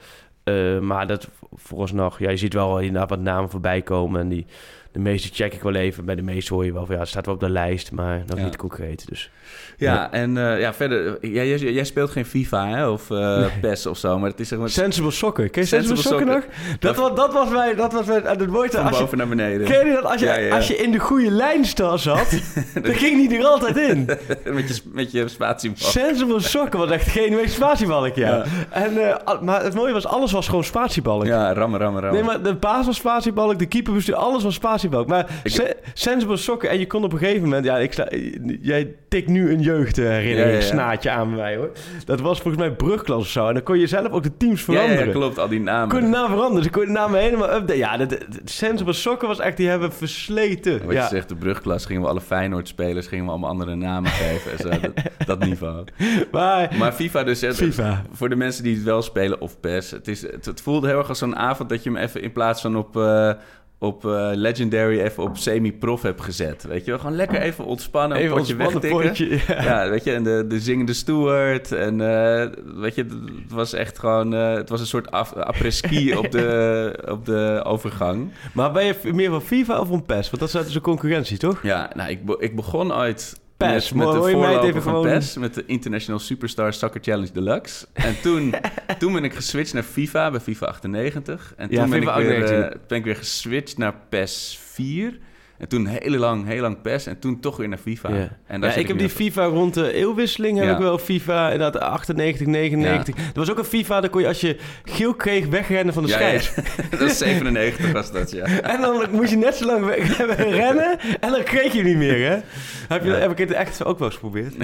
Maar dat vooralsnog, ja, je ziet wel inderdaad wat namen voorbij komen. En die, de meeste check ik wel even. Bij de meeste hoor je wel van, ja, het staat wel op de lijst, maar nog Ja. niet concreet. Dus Ja, en eh, ja, verder, jij, jij, jij speelt geen FIFA hè, of eh PES of zo, maar het is zeg maar Sensible Soccer, ken je Sensible Sensible, Soccer, Soccer. nog? Dat, was, dat was mij, dat was aan het mooiste. van Als je, boven naar beneden. ken je dat? Als je, Ja, als je in de goede lijn zat, dan ging die er altijd in. met, je, met je spatiebal. Sensible Soccer was echt geen week spatiebalk, ja. Ja. En, al- maar het mooie was, alles was gewoon spatiebalk. Ja, rammen, rammen, rammen. Nee, maar de paas was spatiebalk, de keeper bestuur, alles was spatiebalk. Maar Ik- Sensible Soccer, en je kon op een gegeven moment... Ja, ik sta, jij tikt nu een jeugdherinnering, Ja, ja, snaadje aan mij, hoor. Dat was volgens mij brugklas of zo. En dan kon je zelf ook de teams veranderen. ja, klopt, al die namen. kon je de naam veranderen, dus kon je de naam helemaal updaten. Ja, de Sensible Soccer was echt, die hebben versleten. Wat je zegt, de brugklas gingen we alle Feyenoord-spelers gingen we allemaal andere namen geven. En zo, dat, dat niveau. Maar, Maar FIFA dus... FIFA. Voor de mensen die het wel spelen of PES. Het, is, het, het voelde heel erg als zo'n avond dat je hem even in plaats van op, eh, op eh, Legendary even op semi-prof heb gezet. Weet je wel, gewoon lekker even ontspannen, Even potje wegtikken. potje, ja. weet je, en de, de zingende steward. En eh, weet je, het was echt gewoon... eh, het was een soort af- après-ski op, de, op de overgang. Maar ben je meer van FIFA of van PES? Want dat is dus een concurrentie, toch? Ja, nou, ik, be- ik begon uit PES, met, met de voorloper even van gewoon- PES, met de International Superstar Soccer Challenge Deluxe. En toen, toen ben ik geswitcht naar FIFA, bij FIFA 98. En toen Ja, ben, FIFA ik weer, 98. eh, ben ik weer geswitcht naar PES 4. En toen heel lang, heel lang PES. En toen toch weer naar FIFA. Ja. En daar Ja, zit ik heb die FIFA rond de eeuwwisseling heb Ja. ik wel FIFA inderdaad 98, 99. Er was ook een FIFA, daar kon je als je geel kreeg wegrennen van de Ja, ja. scheids. dat is 97 was dat, ja. En dan moest je net zo lang weg- rennen en dan kreeg je niet meer, hè? Heb, je, Ja. heb ik het echt ook wel eens geprobeerd.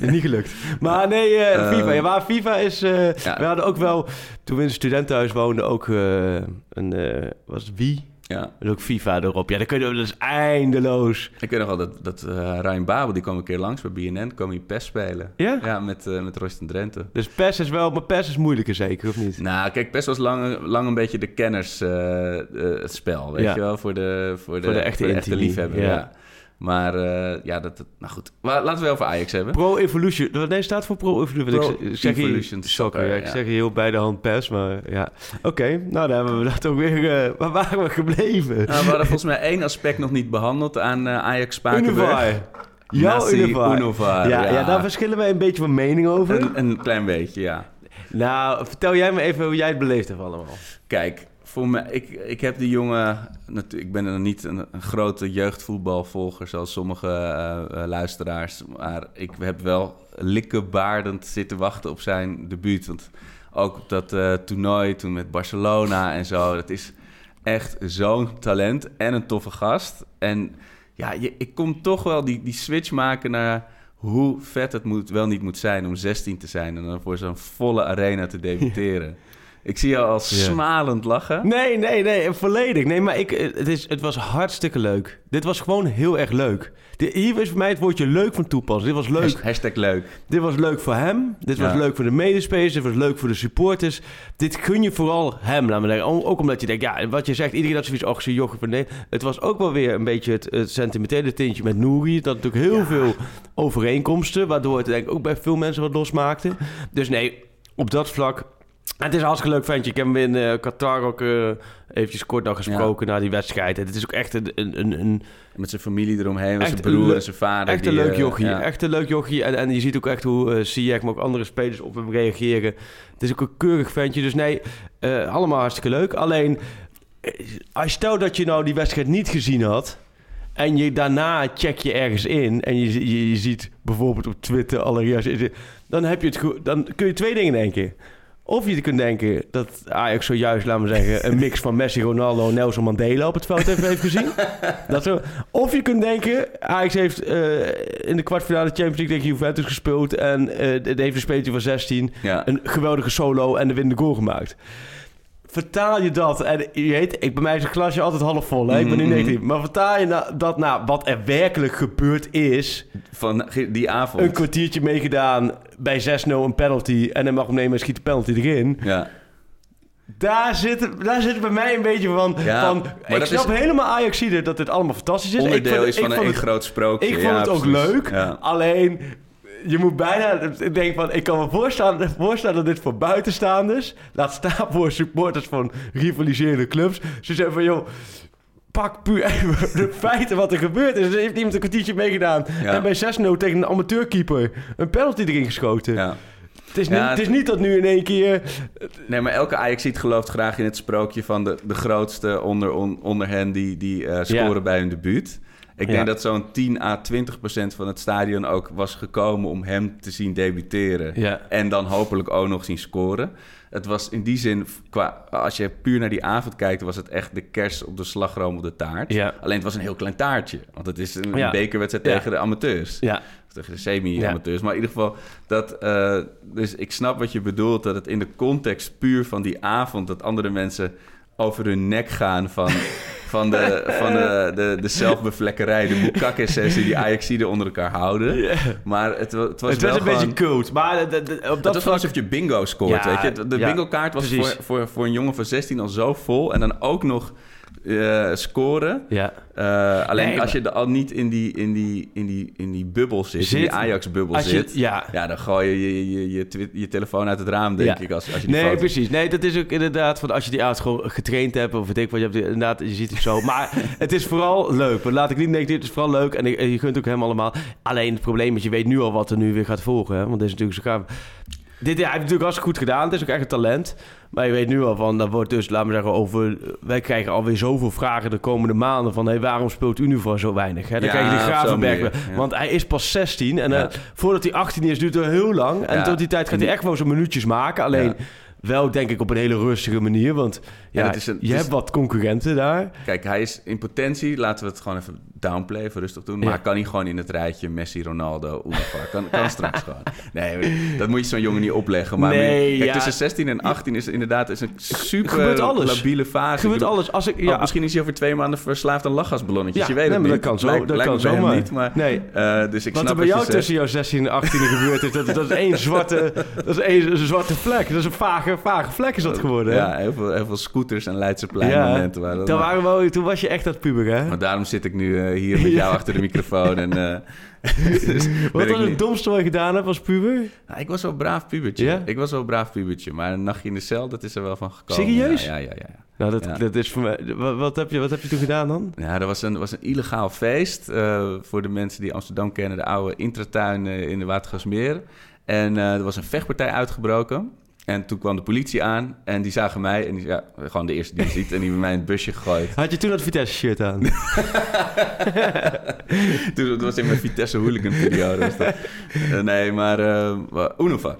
Niet gelukt. Maar nee, eh, Ehm, FIFA. Ja, maar FIFA is... eh, Ja. We hadden ook wel, toen we in het studentenhuis woonden, ook eh, een... eh was het wie? Ja. En ook FIFA erop. Ja, dan kun je, dat is eindeloos. Ik weet nog wel dat, dat eh Ryan Babel, die kwam een keer langs bij BNN, kwam hier PES spelen. Ja? Ja, met, eh met Royston Drenthe. Dus PES is wel... Maar PES is moeilijker zeker, of niet? Nou, kijk, PES was lang, lang een beetje de kennersspel, weet Ja. je wel? Voor de, voor de, Voor de echte intimie, liefhebber, ja. ja. Maar eh, ja, dat, dat- nou goed. Maar laten we wel over Ajax hebben. Pro Evolution. Nee, staat voor Pro Evolution. Pro ik zeg hier Evolution soccer. Soccer, ja, ik ja. zeg hier heel bij de hand PES, maar ja. Oké, nou dan hebben we dat ook weer... eh, waar waren we gebleven? Nou, we hadden volgens mij één aspect nog niet behandeld aan eh, Ajax Spakenburg. Jouw. Univar, Ja, ja. ja. daar verschillen wij een beetje van mening over. Een, een klein beetje, ja. Nou, vertel jij me even hoe jij het beleefd hebt allemaal. Kijk, voor mij, ik, ik heb die jongen... Ik ben er niet een, een grote jeugdvoetbalvolger zoals sommige eh, eh, luisteraars. Maar ik heb wel likkebaardend zitten wachten op zijn debuut. Want ook op dat eh, toernooi toen met Barcelona en zo... Dat is echt zo'n talent en een toffe gast. En ja, je, ik kom toch wel die, die switch maken naar hoe vet het moet, wel niet moet zijn om 16 te zijn... en dan voor zo'n volle arena te debuteren. Ik zie jou al smalend lachen. Nee, nee, nee, volledig. Nee, maar ik, het, is, het was hartstikke leuk. Dit was gewoon heel erg leuk. De, hier is voor mij het woordje leuk van toepassen. Dit was leuk. Hashtag, hashtag leuk. Dit was leuk voor hem. Dit was leuk voor de medespelers. Dit was leuk voor de supporters. Dit gun je vooral hem, laat me zeggen. Ook omdat je denkt, ja, wat je zegt, iedereen had zoiets, och, ze jochen van nee. Het was ook wel weer een beetje het, het sentimentele tintje met Nouri. Dat natuurlijk heel veel overeenkomsten, waardoor het denk ik ook bij veel mensen wat losmaakte. Dus nee, op dat vlak... Het is een hartstikke leuk ventje. Ik heb hem in eh, Qatar ook eh eventjes kort nog gesproken na die wedstrijd. Het is ook echt een, een, een, Met zijn familie eromheen, met zijn broer en zijn vader. Echt een die, leuk eh, jochie. ja. Echt een leuk jochie. En, en je ziet ook echt hoe Ziyech, maar ook andere spelers op hem reageren. Het is ook een keurig ventje. Dus nee, allemaal hartstikke leuk. Alleen, als stel dat je nou die wedstrijd niet gezien had... en je daarna check je ergens in... en je, je, je ziet bijvoorbeeld op Twitter alle reacties... dan, heb je het dan kun je twee dingen denken... Of je kunt denken dat Ajax zojuist, laten we zeggen, een mix van Messi, Ronaldo en Nelson Mandela op het veld heeft, heeft gezien. Dat zo. Of je kunt denken, Ajax heeft eh, in de kwartfinale Champions League tegen Juventus gespeeld en eh het heeft een speeltje van 16, Ja. een geweldige solo en de winnende goal gemaakt. Vertaal je dat, en je weet, ik, bij mij is het glasje altijd half vol, hè? ik ben nu Mhm. negatief. Maar vertaal je na- dat naar wat er werkelijk gebeurd is, Van die avond. een kwartiertje meegedaan bij 6-0 een penalty en hij mag hem nemen en schiet de penalty erin. Ja. Daar zit, het- daar zit bij mij een beetje van. Ja, van maar ik dat snap is- helemaal Ajax dat dit allemaal fantastisch is. Onderdeel ik vond, is ik van vond een het, groot sprookje. Ik vond Ja, het ook precies. leuk. Ja. Alleen, je moet bijna... Ik denk van, ik kan me voorstellen, voorstellen dat dit voor buitenstaanders... laat staan voor supporters van rivaliserende clubs... ze zeggen van, joh... Pak puur even de feiten wat er gebeurd is. Er heeft iemand een kwartiertje meegedaan. Ja. En bij 6-0 tegen een amateurkeeper een penalty erin geschoten. Ja. Het, is Ja, niet, het is niet dat nu in één keer... Nee, maar elke Ajaxiet gelooft graag in het sprookje van de, de grootste onder, on- onder hen die, die eh, scoren bij hun debuut. Ik Ja. denk dat zo'n 10 à 20 procent van het stadion ook was gekomen om hem te zien debuteren. Ja. En dan hopelijk ook nog zien scoren. Het was in die zin, qua, als je puur naar die avond kijkt, was het echt de kers op de slagroom op de taart. Ja. Alleen het was een heel klein taartje. Want het is een bekerwedstrijd tegen de amateurs. Ja, Of tegen de semi-amateurs. Maar in ieder geval, dat, eh, dus ik snap wat je bedoelt. Dat het in de context puur van die avond... dat andere mensen over hun nek gaan van, van, de, van de, de, de zelfbevlekkerij... de boekakkersessie die Ajaxiden onder elkaar houden. Maar het, het was het wel was een gewoon... beetje cult. Maar de- de- de- op Dat dat was vlak... alsof je bingo scoort, Ja, weet je. De ja, bingo kaart was voor, voor, voor een jongen van 16 al zo vol. En dan ook nog eh, scoren. Ja. Eh, alleen Nee, als je er al niet in die, in die, in die, in die bubbel zit, in die Ajax-bubbel zit... ja. ja, dan gooi je je, je, je, je telefoon uit het raam, denk Ja. ik. Als, als je die Nee, foto- precies. Nee, dat is ook inderdaad van als je die gewoon getraind hebt of weet ik wat je hebt, inderdaad, je ziet het zo. Maar het is vooral leuk. Maar laat ik niet denken, het is vooral leuk en je, kunt ook hem allemaal. Alleen het probleem is, je weet nu al wat er nu weer gaat volgen. Hè? Want dit is natuurlijk zo gaaf. Dit hij heeft natuurlijk hartstikke goed gedaan. Het is ook echt een talent. Maar je weet nu al van, dat wordt dus, laten we zeggen, over... Wij krijgen alweer zoveel vragen de komende maanden van... Hey, waarom speelt Unifor zo weinig? Hè? Dan Ja, krijg je die Gravenberg. manier, weer. ja. Want hij is pas 16. En Ja. eh, voordat hij 18 is, duurt het heel lang. En tot die tijd gaat hij echt wel zijn minuutjes maken. Alleen... Wel denk ik op een hele rustige manier, want ja, En het is een- je het is- hebt wat concurrenten daar. Kijk, hij is in potentie, laten we het gewoon even downplay, even rustig doen. Ja. Maar kan hij gewoon in het rijtje Messi, Ronaldo, Unifar? Kan, kan straks gewoon. Nee, dat moet je zo'n jongen niet opleggen. Maar Nee, kijk, ja. tussen 16 en 18 is inderdaad is een super labiele fase. Gebeurt alles. Als ik, oh, ja, misschien is hij over twee maanden verslaafd aan lachgasballonnetjes. Ja, je weet nee, het niet. dat kan zo- Lijkt- dat kan zomaar. niet, maar... Nee. eh, dus ik wat snap er bij jou tussen jouw 16 en 18 gebeurd is, dat, dat is één zwarte, dat is één zwarte vlek. Dat is een vage, vage vlek is dat geworden. hè? Ja, heel veel, heel veel scooters en Leidseplein momenten. Dat- Toen, waren we, toen was je echt aan het puberen, hè? Maar daarom zit ik nu eh, hier met jou achter de microfoon. En, eh, dus Wat was het domste wat je gedaan hebt als puber? Nou, ik was wel een braaf pubertje. Ja? Ik was wel een braaf pubertje. Maar een nachtje in de cel, dat is er wel van gekomen. Serieus? Ja, ja, ja. ja. Nou, dat, Ja. dat is voor mij... Wat, wat, heb je, wat heb je toen gedaan dan? Ja, er was een, was een illegaal feest eh, voor de mensen die Amsterdam kennen. De oude intratuin eh, in de Watergasmeer. En eh, er was een vechtpartij uitgebroken. En toen kwam de politie aan en die zagen mij. En die, ja, gewoon de eerste die je ziet. En die hebben mij in het busje gegooid. Had je toen dat Vitesse-shirt aan? toen, dat was in mijn Vitesse hooligan periode. Was dat. Eh, nee, maar uh, Unovar.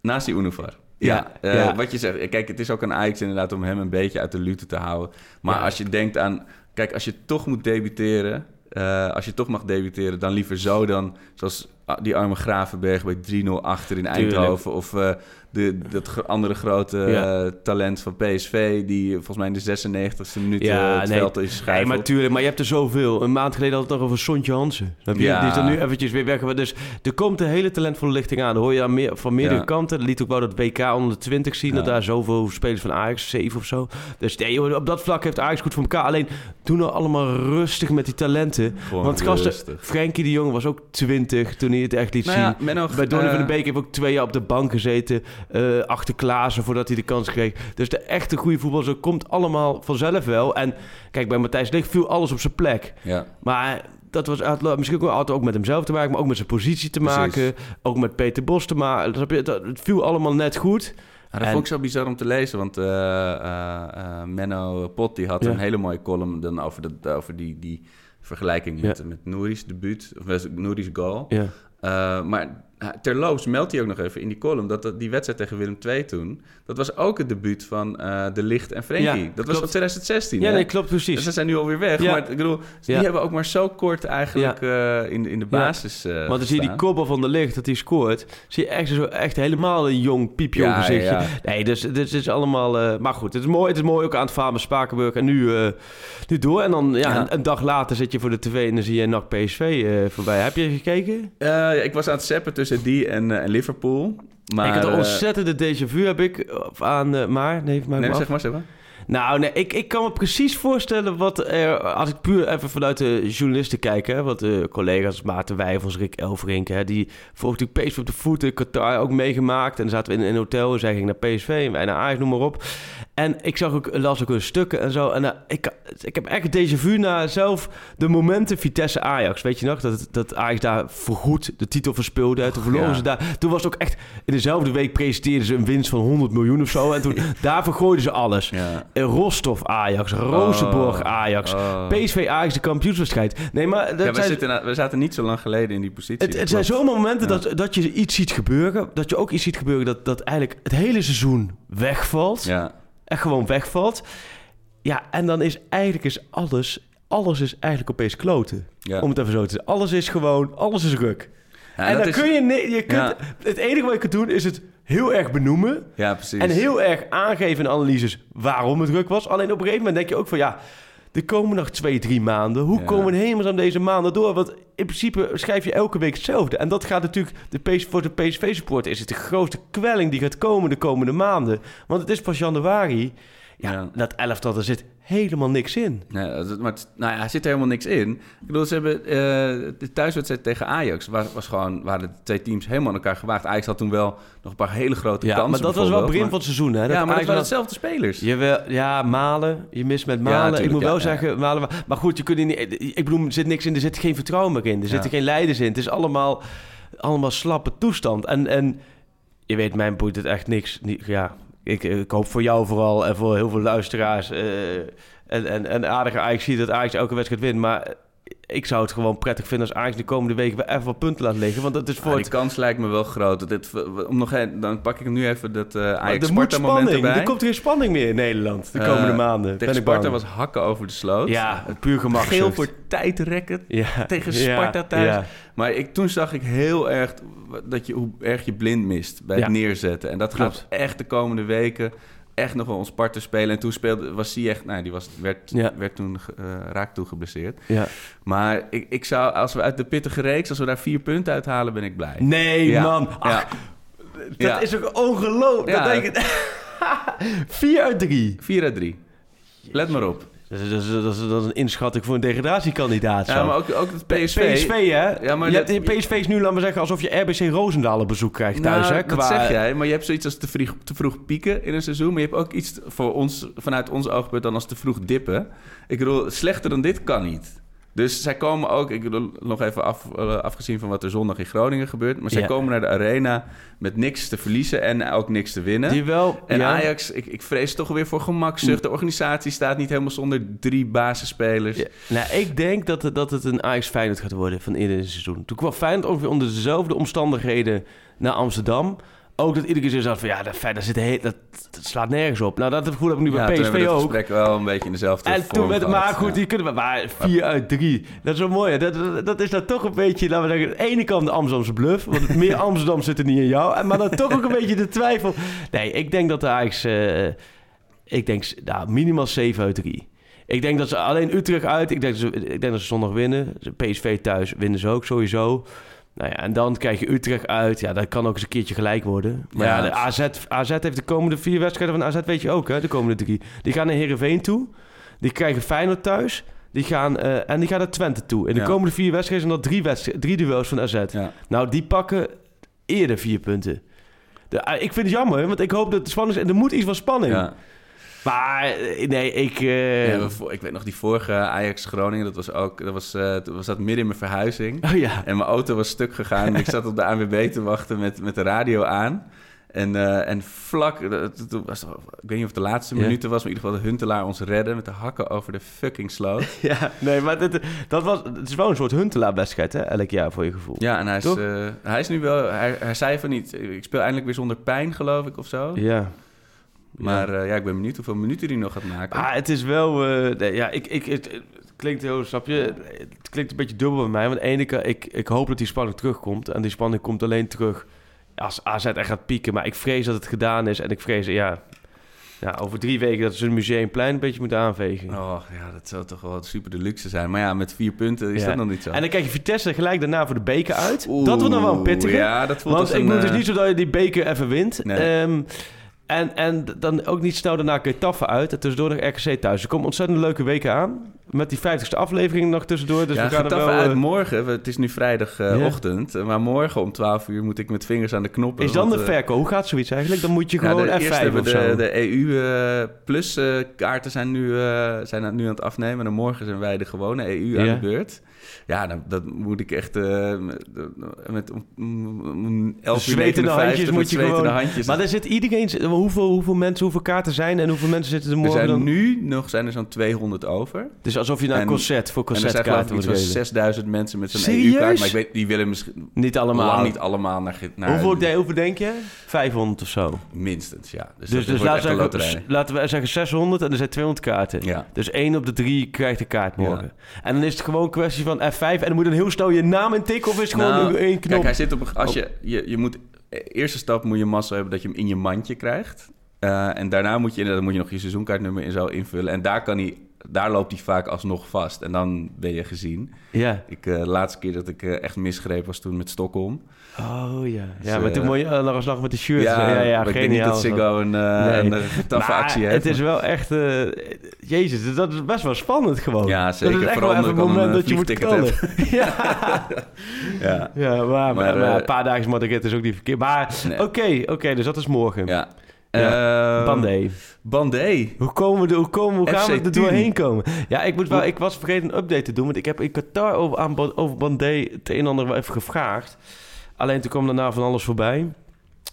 Naast die Unovar. Ja, Ja, eh, ja. wat je zegt. Kijk, het is ook een Ajax inderdaad om hem een beetje uit de lute te houden. Maar Ja. als je denkt aan... Kijk, als je toch moet debuteren... eh, als je toch mag debuteren, dan liever zo dan... Zoals ah, die arme Gravenberg bij 3-0 achter in Tuurlijk. Eindhoven. Of eh, de, dat andere grote Ja. eh, talent van PSV... die volgens mij in de 96e minuut Ja, eh, het nee. veld is Nee, schuiven. maar tuurlijk, maar je hebt er zoveel. Een maand geleden had het nog over Sontje Hansen. Je? Ja. Die is er nu eventjes weer weg. Dus er komt een hele talentvolle lichting aan. Dat hoor je aan meer, van meerdere Ja. kanten. Dat liet ook wel dat WK onder de 20 zien. Dat daar zoveel spelers van Ajax, 7 of zo. Dus nee, op dat vlak heeft Ajax goed voor elkaar. Alleen, doe nou allemaal rustig met die talenten. Gewoon Want gasten. Frenkie de Jong was ook 20 toen hij het echt liet Nou zien. Bij Donny eh, van den Beek heeft ook twee jaar op de bank gezeten. Eh, achter Klaassen voordat hij de kans kreeg. Dus de echte goede voetbal, zo komt allemaal vanzelf wel. En kijk, bij Matthijs Ligt viel alles op zijn plek. Ja. Maar dat was misschien ook, ook met hemzelf te maken, maar ook met zijn positie te Precies. maken. Ook met Peter Bos te maken. Dat- Het viel allemaal net goed. Ja, dat En- vond ik zo bizar om te lezen, want eh, Menno Pot die had Ja. een hele mooie column dan over, de, over die, die vergelijking met, Ja. met Nouri's debuut, of Nouri's goal. Ja. Maar terloops meldt hij ook nog even in die column dat, dat die wedstrijd tegen Willem II toen, dat was ook het debuut van eh, De Licht en Frenkie. Ja, dat was van 2016. Ja, hè? nee, klopt precies. Dus ze zijn nu alweer weg. Ja. Maar ik bedoel, die Ja. hebben ook maar zo kort eigenlijk eh, in, in de basis eh Want dan zie je die koppel van de licht dat hij scoort. Zie je echt, zo, echt helemaal een jong piepjong Ja, gezichtje. ja. Nee, dus dit is allemaal... maar goed, het is mooi, het is mooi ook aan het famen Spakenburg. En nu, nu door. En dan ja. Een, een dag later zit je voor de tv en dan zie je NAC PSV voorbij. Heb je gekeken? Ja, ik was aan het zappen tussen die en, eh, en Liverpool. Maar, ik had een eh, ontzettende déjà vu, heb ik, of aan... eh, maar, nee, maak Nee, zeg maar, zeg maar. Nou, nee, ik, ik kan me precies voorstellen wat er... Als ik puur even vanuit de journalisten kijk... Hè, wat de collega's Maarten Wijfels, Rick Elverink... Hè, die volgt natuurlijk PSV op de voeten. Qatar ook meegemaakt. En dan zaten we in een hotel. Zij ging naar PSV en wij naar Ajax, noem maar op. En ik zag ook, las ook hun stukken en zo. En eh, ik, ik heb echt déjà vu naar zelf de momenten Vitesse-Ajax. Weet je nog? Dat, dat Ajax daar voorgoed de titel verspeelde. Toen verloren ja. ze daar. Toen was het ook echt... In dezelfde week presenteerden ze een winst van 100 miljoen of zo. En toen, daar vergooiden ze alles. Ja. Eh, Rostov Ajax, Rozenborg Oh, Ajax, oh. PSV Ajax de kampioenswedstrijd. Nee, maar dat Ja, we, zijn, zitten na- we zaten niet zo lang geleden in die positie. het, het zijn zo'n momenten Ja. dat, dat je iets ziet gebeuren. Dat je ook iets ziet gebeuren dat, dat eigenlijk het hele seizoen wegvalt. Ja, Echt gewoon wegvalt. Ja, en dan is eigenlijk is alles, alles is eigenlijk opeens kloten. ja. Om het even zo te zeggen. Alles is gewoon, alles is ruk. En dan is- kun je, je kunt, het enige wat je kunt doen is het heel erg benoemen. Ja, precies. En heel erg aangeven in analyses waarom het druk was. Alleen op een gegeven moment denk je ook van ja, er komen nog twee, drie maanden. Hoe Ja. komen we helemaal aan deze maanden door? Want in principe schrijf je elke week hetzelfde. En dat gaat natuurlijk, de PS, voor de PSV-supporter is het de grootste kwelling die gaat komen de komende maanden. Want het is pas januari. Ja, Ja. dat elftal, er zit helemaal niks in. Nee, dat- maar het- nou ja, er zit er helemaal niks in. Ik bedoel, ze hebben eh, de thuiswedstrijd tegen Ajax was, was gewoon, waren de twee teams helemaal aan elkaar gewaagd. Ajax had toen wel nog een paar hele grote Ja, kansen. maar dat was wel begin van het seizoen, hè? Ja, maar dat Ajax waren had- hetzelfde spelers. Jawel, ja, Malen. Je mist met Ja, Malen. ik moet ja, wel ja, zeggen, Malen... Maar goed, je kunt niet... Ik bedoel, er zit niks in. Er zit geen vertrouwen meer in. Er zitten Ja. geen leiders in. Het is allemaal, allemaal slappe toestand. En, en je weet, mij boeit het echt niks. Ja, ik, ik hoop voor jou vooral en voor heel veel luisteraars... eh, en, en, en aardige Ajax ziet dat Ajax elke wedstrijd wint. Maar ik zou het gewoon prettig vinden als Ajax de komende weken weer even wat punten laat liggen. Want dat is voor Ja, het... kans lijkt me wel groot. Dat dit, om nog een, dan pak ik hem nu even dat eh Maar Ajax er moet Sparta moment spanning. erbij. Er komt geen spanning meer in Nederland de Eh, komende maanden. Tegen ben Sparta was hakken over de sloot. Ja, puur gemak. Geel voor tijdrekken. ja. tegen ja, Sparta thuis. ja. Maar ik, toen zag ik heel erg dat je, hoe erg je blind mist bij het neerzetten. En dat Klopt. gaat echt de komende weken echt nog wel ons Sparta spelen. En toen speelde, was hij echt... Nou, die was, werd, Ja. werd toen uh, raak toe geblesseerd. Ja. Maar ik, ik zou, als we uit de pittige reeks... als we daar vier punten uithalen, ben ik blij. Nee, Ja. man. Ach, dat is ook ongelooflijk. Dat denk ik... 4 uit 3. 4 uit 3. Let maar op. Dat is, dat, is, dat, is, dat is een inschatting voor een degradatiekandidaat. Ja, zo. maar ook, ook het PSV. PSV, hè? Ja, maar je dat- hebt, PSV is nu, laten we zeggen, alsof je RBC Roosendaal op bezoek krijgt thuis, Nou, hè? Dat zeg jij, maar je hebt zoiets als te vroeg, te vroeg pieken in een seizoen. Maar je hebt ook iets voor ons, vanuit ons oogpunt dan als te vroeg dippen. Ik bedoel, slechter dan dit kan niet. Dus zij komen ook, ik bedoel, nog even af, eh, afgezien van wat er zondag in Groningen gebeurt. Maar zij Ja. komen naar de arena met niks te verliezen en ook niks te winnen. Die wel... En ja. Ajax, ik, ik vrees toch weer voor gemakzucht. De organisatie staat niet helemaal zonder drie basisspelers. Ja, nou, ik denk dat het, dat het een Ajax Feyenoord gaat worden van eerder seizoen. Toen kwam Feyenoord ongeveer onder dezelfde omstandigheden naar Amsterdam. Ook dat iedere keer zo zat van ja, dat, Feyenoord zit heel, dat, dat slaat nergens op. Nou, dat gevoel heb ik nu Ja, bij PSV we het ook. gesprek wel een beetje in dezelfde En vorm toen met, gehad. maar goed, Ja. die kunnen we, maar 4 uit 3. Dat is wel mooi. hè. Dat, dat, dat is dan toch een beetje, laten we zeggen, aan de ene kant de Amsterdamse bluff. Want het meer Amsterdam zit er niet in jou. En- Maar dan toch ook een beetje de twijfel. Nee, ik denk dat de Ajax, eh, ik denk nou, minimaal 7 uit 3. Ik denk dat ze alleen Utrecht uit, ik denk, dat ze, ik denk dat ze zondag winnen. PSV thuis winnen ze ook sowieso. Nou ja, en dan krijg je Utrecht uit. Ja, dat kan ook eens een keertje gelijk worden. Maar ja, Ja, de AZ, AZ heeft de komende vier wedstrijden van AZ, weet je ook, hè? De komende drie. Die gaan naar Heerenveen toe. Die krijgen Feyenoord thuis. Die gaan, eh, en die gaan naar Twente toe. In de Ja. komende vier wedstrijden zijn dat drie, wedstrijden, drie duels van AZ. Ja. Nou, die pakken eerder vier punten. De, ah, ik vind het jammer, want ik hoop dat is. En er moet iets van spanning. Ja. Maar eh, nee, ik... eh, Ja, ik weet nog die vorige Ajax Groningen, dat was ook, dat was, toen was dat midden in mijn verhuizing. Oh ja. En mijn auto was stuk gegaan. en ik zat op de ANWB te wachten met, met de radio aan. En, en vlak, toen- was, ik weet niet of het de laatste Ja. minuten was, maar in ieder geval de Huntelaar ons redden met de hakken over de fucking sloot. ja, nee, maar dit, dat was, het is wel een soort Huntelaar-wedstrijd, hè? Elk jaar voor je gevoel. Ja, en hij is, hij is nu wel, hij, hij zei van niet, ik speel eindelijk weer zonder pijn, geloof ik, of zo. Ja. Maar eh, ja, ik ben benieuwd hoeveel minuten hij nog gaat maken. Ah, het is wel... eh, nee, ja, ik, ik, het, het klinkt heel, snap je? Het klinkt een beetje dubbel bij mij. Want aan de ene kant, ik, ik hoop dat die spanning terugkomt. En die spanning komt alleen terug als AZ echt gaat pieken. Maar ik vrees dat het gedaan is. En ik vrees, ja... Ja, over drie weken dat ze een museumplein een beetje moeten aanvegen. Oh ja, dat zou toch wel super de luxe zijn. Maar ja, met vier punten is Ja. dat nog niet zo. En dan krijg je Vitesse gelijk daarna voor de beker uit. Oeh, dat wordt dan wel een pittige. Ja, dat voelt Want als ik een, het is eh, niet zo dat je die beker even wint. Nee. Ehm, en, en dan ook niet snel daarna Getafe uit. En tussendoor nog RKC thuis. Er komt ontzettend leuke weken aan. Met die 50ste aflevering nog tussendoor. Dus ja, we gaan er Getafe wel... uit eh, morgen. Het is nu vrijdagochtend. Maar morgen om 12 uur moet ik met vingers aan de knoppen. is dan want, de eh, verkoop? Hoe gaat zoiets eigenlijk? Dan moet je gewoon de, eerst F5 hebben of de, zo. de EU eh, Plus kaarten zijn nu, eh, zijn aan- nu aan het afnemen. En morgen zijn wij de gewone EU aan de beurt. Ja, dan, dat moet ik echt eh, met, om- 11 uur Zwetende 59 handjes moet je gewoon... handjes. Maar er zit iedereen... Hoeveel, hoeveel mensen, hoeveel kaarten zijn en hoeveel mensen zitten er er morgen zijn dan? nu nog zijn er zo'n 200 over. Dus alsof je naar een En- concert voor er zijn geloof concertkaarten moet delen. 6000 mensen met zo'n? EU-kaart. Maar ik weet, die willen misschien Niet allemaal. lang niet allemaal naar... naar Hoeveel, de- hoeveel denk je? 500 of zo. Minstens, ja. Dus, Dus, dus laten, we zeggen, laten we zeggen 600 en er zijn 200 kaarten. Ja. Dus één op de drie krijgt een kaart morgen. En dan is het gewoon een kwestie van F5 en dan moet dan heel snel je naam intikken of is het gewoon Nou, één knop? Kijk, hij zit op een... Als je, je, je moet... eh, Eerste stap moet je massa hebben dat je hem in je mandje krijgt. Eh, en daarna moet je, inderdaad moet je nog je seizoenkaartnummer in zo invullen. En daar kan hij daar loopt hij vaak alsnog vast. En dan ben je gezien. Ja. Ik, eh, de laatste keer dat ik eh, echt misgreep was toen met Stockholm. Oh ja. Dus, Ja, maar toen eh, moet je uh, nog nog met de shirt. Ja, Ja, ja, maar ik denk niet dat. Ziggo een, Nee. een, taffe Maar actie heeft. Het is wel echt... eh, jezus, dat is best wel spannend gewoon. Ja, zeker. Dat is echt Vooral wel even een moment dat je een moet knallen. ja. ja. ja, maar, maar, Maar, maar eh, een paar dagen Madrid is ook niet verkeerd. Maar Nee. oké, oké, dus dat is morgen. ja. Ja. Bandé. Bandé. Hoe, komen we hoe, komen, hoe gaan FC we er doorheen komen? Ja, ik, moet wel, ik was vergeten een update te doen. Want ik heb in Qatar over, aan, over Bandé het een en ander wel even gevraagd. Alleen toen kwam daarna van alles voorbij.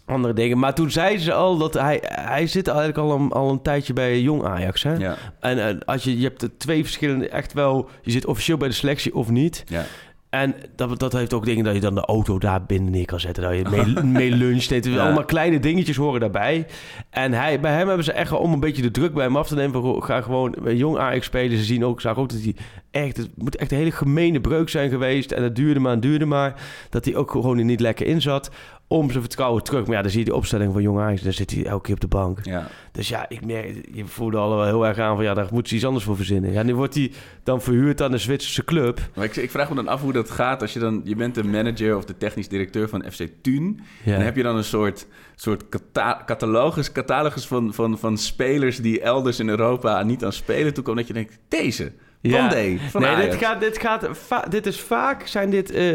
Andere dingen. Maar toen zeiden ze al dat hij... Hij zit eigenlijk al een, al een tijdje bij Jong Ajax, hè? Ja. En eh, als je, je hebt twee verschillende... Echt wel... Je zit officieel bij de selectie of niet. Ja. En dat, dat heeft ook dingen dat je dan de auto daar binnen neer kan zetten. Dat je mee, mee luncht. Het is Ja. Allemaal kleine dingetjes horen daarbij. En hij, bij hem hebben ze echt om een beetje de druk bij hem af te nemen. van, Ga gewoon bij jong Ajax spelen. Ze zien ook, zag ook dat hij echt... Het moet echt een hele gemene breuk zijn geweest. En het duurde maar en duurde maar. Dat hij ook gewoon er niet lekker in zat. Om zijn vertrouwen terug. Maar ja, dan zie je de opstelling van jong Ajax. Dan zit hij elke keer op de bank. Ja. Dus ja, ik merk, je voelde al wel heel erg aan van ja, daar moet ze iets anders voor verzinnen. Ja, nu wordt hij dan verhuurd aan een Zwitserse club. Maar ik, ik vraag me dan af hoe dat gaat als je dan... Je bent de manager of de technisch directeur van FC Thun. Ja. En heb je dan een soort, soort cata- catalogus, catalogus van, van, van spelers... die elders in Europa niet aan spelen toekomen. Dat je denkt, deze, Van nee, Ajax. dit, gaat, dit, gaat dit is vaak, zijn dit, eh,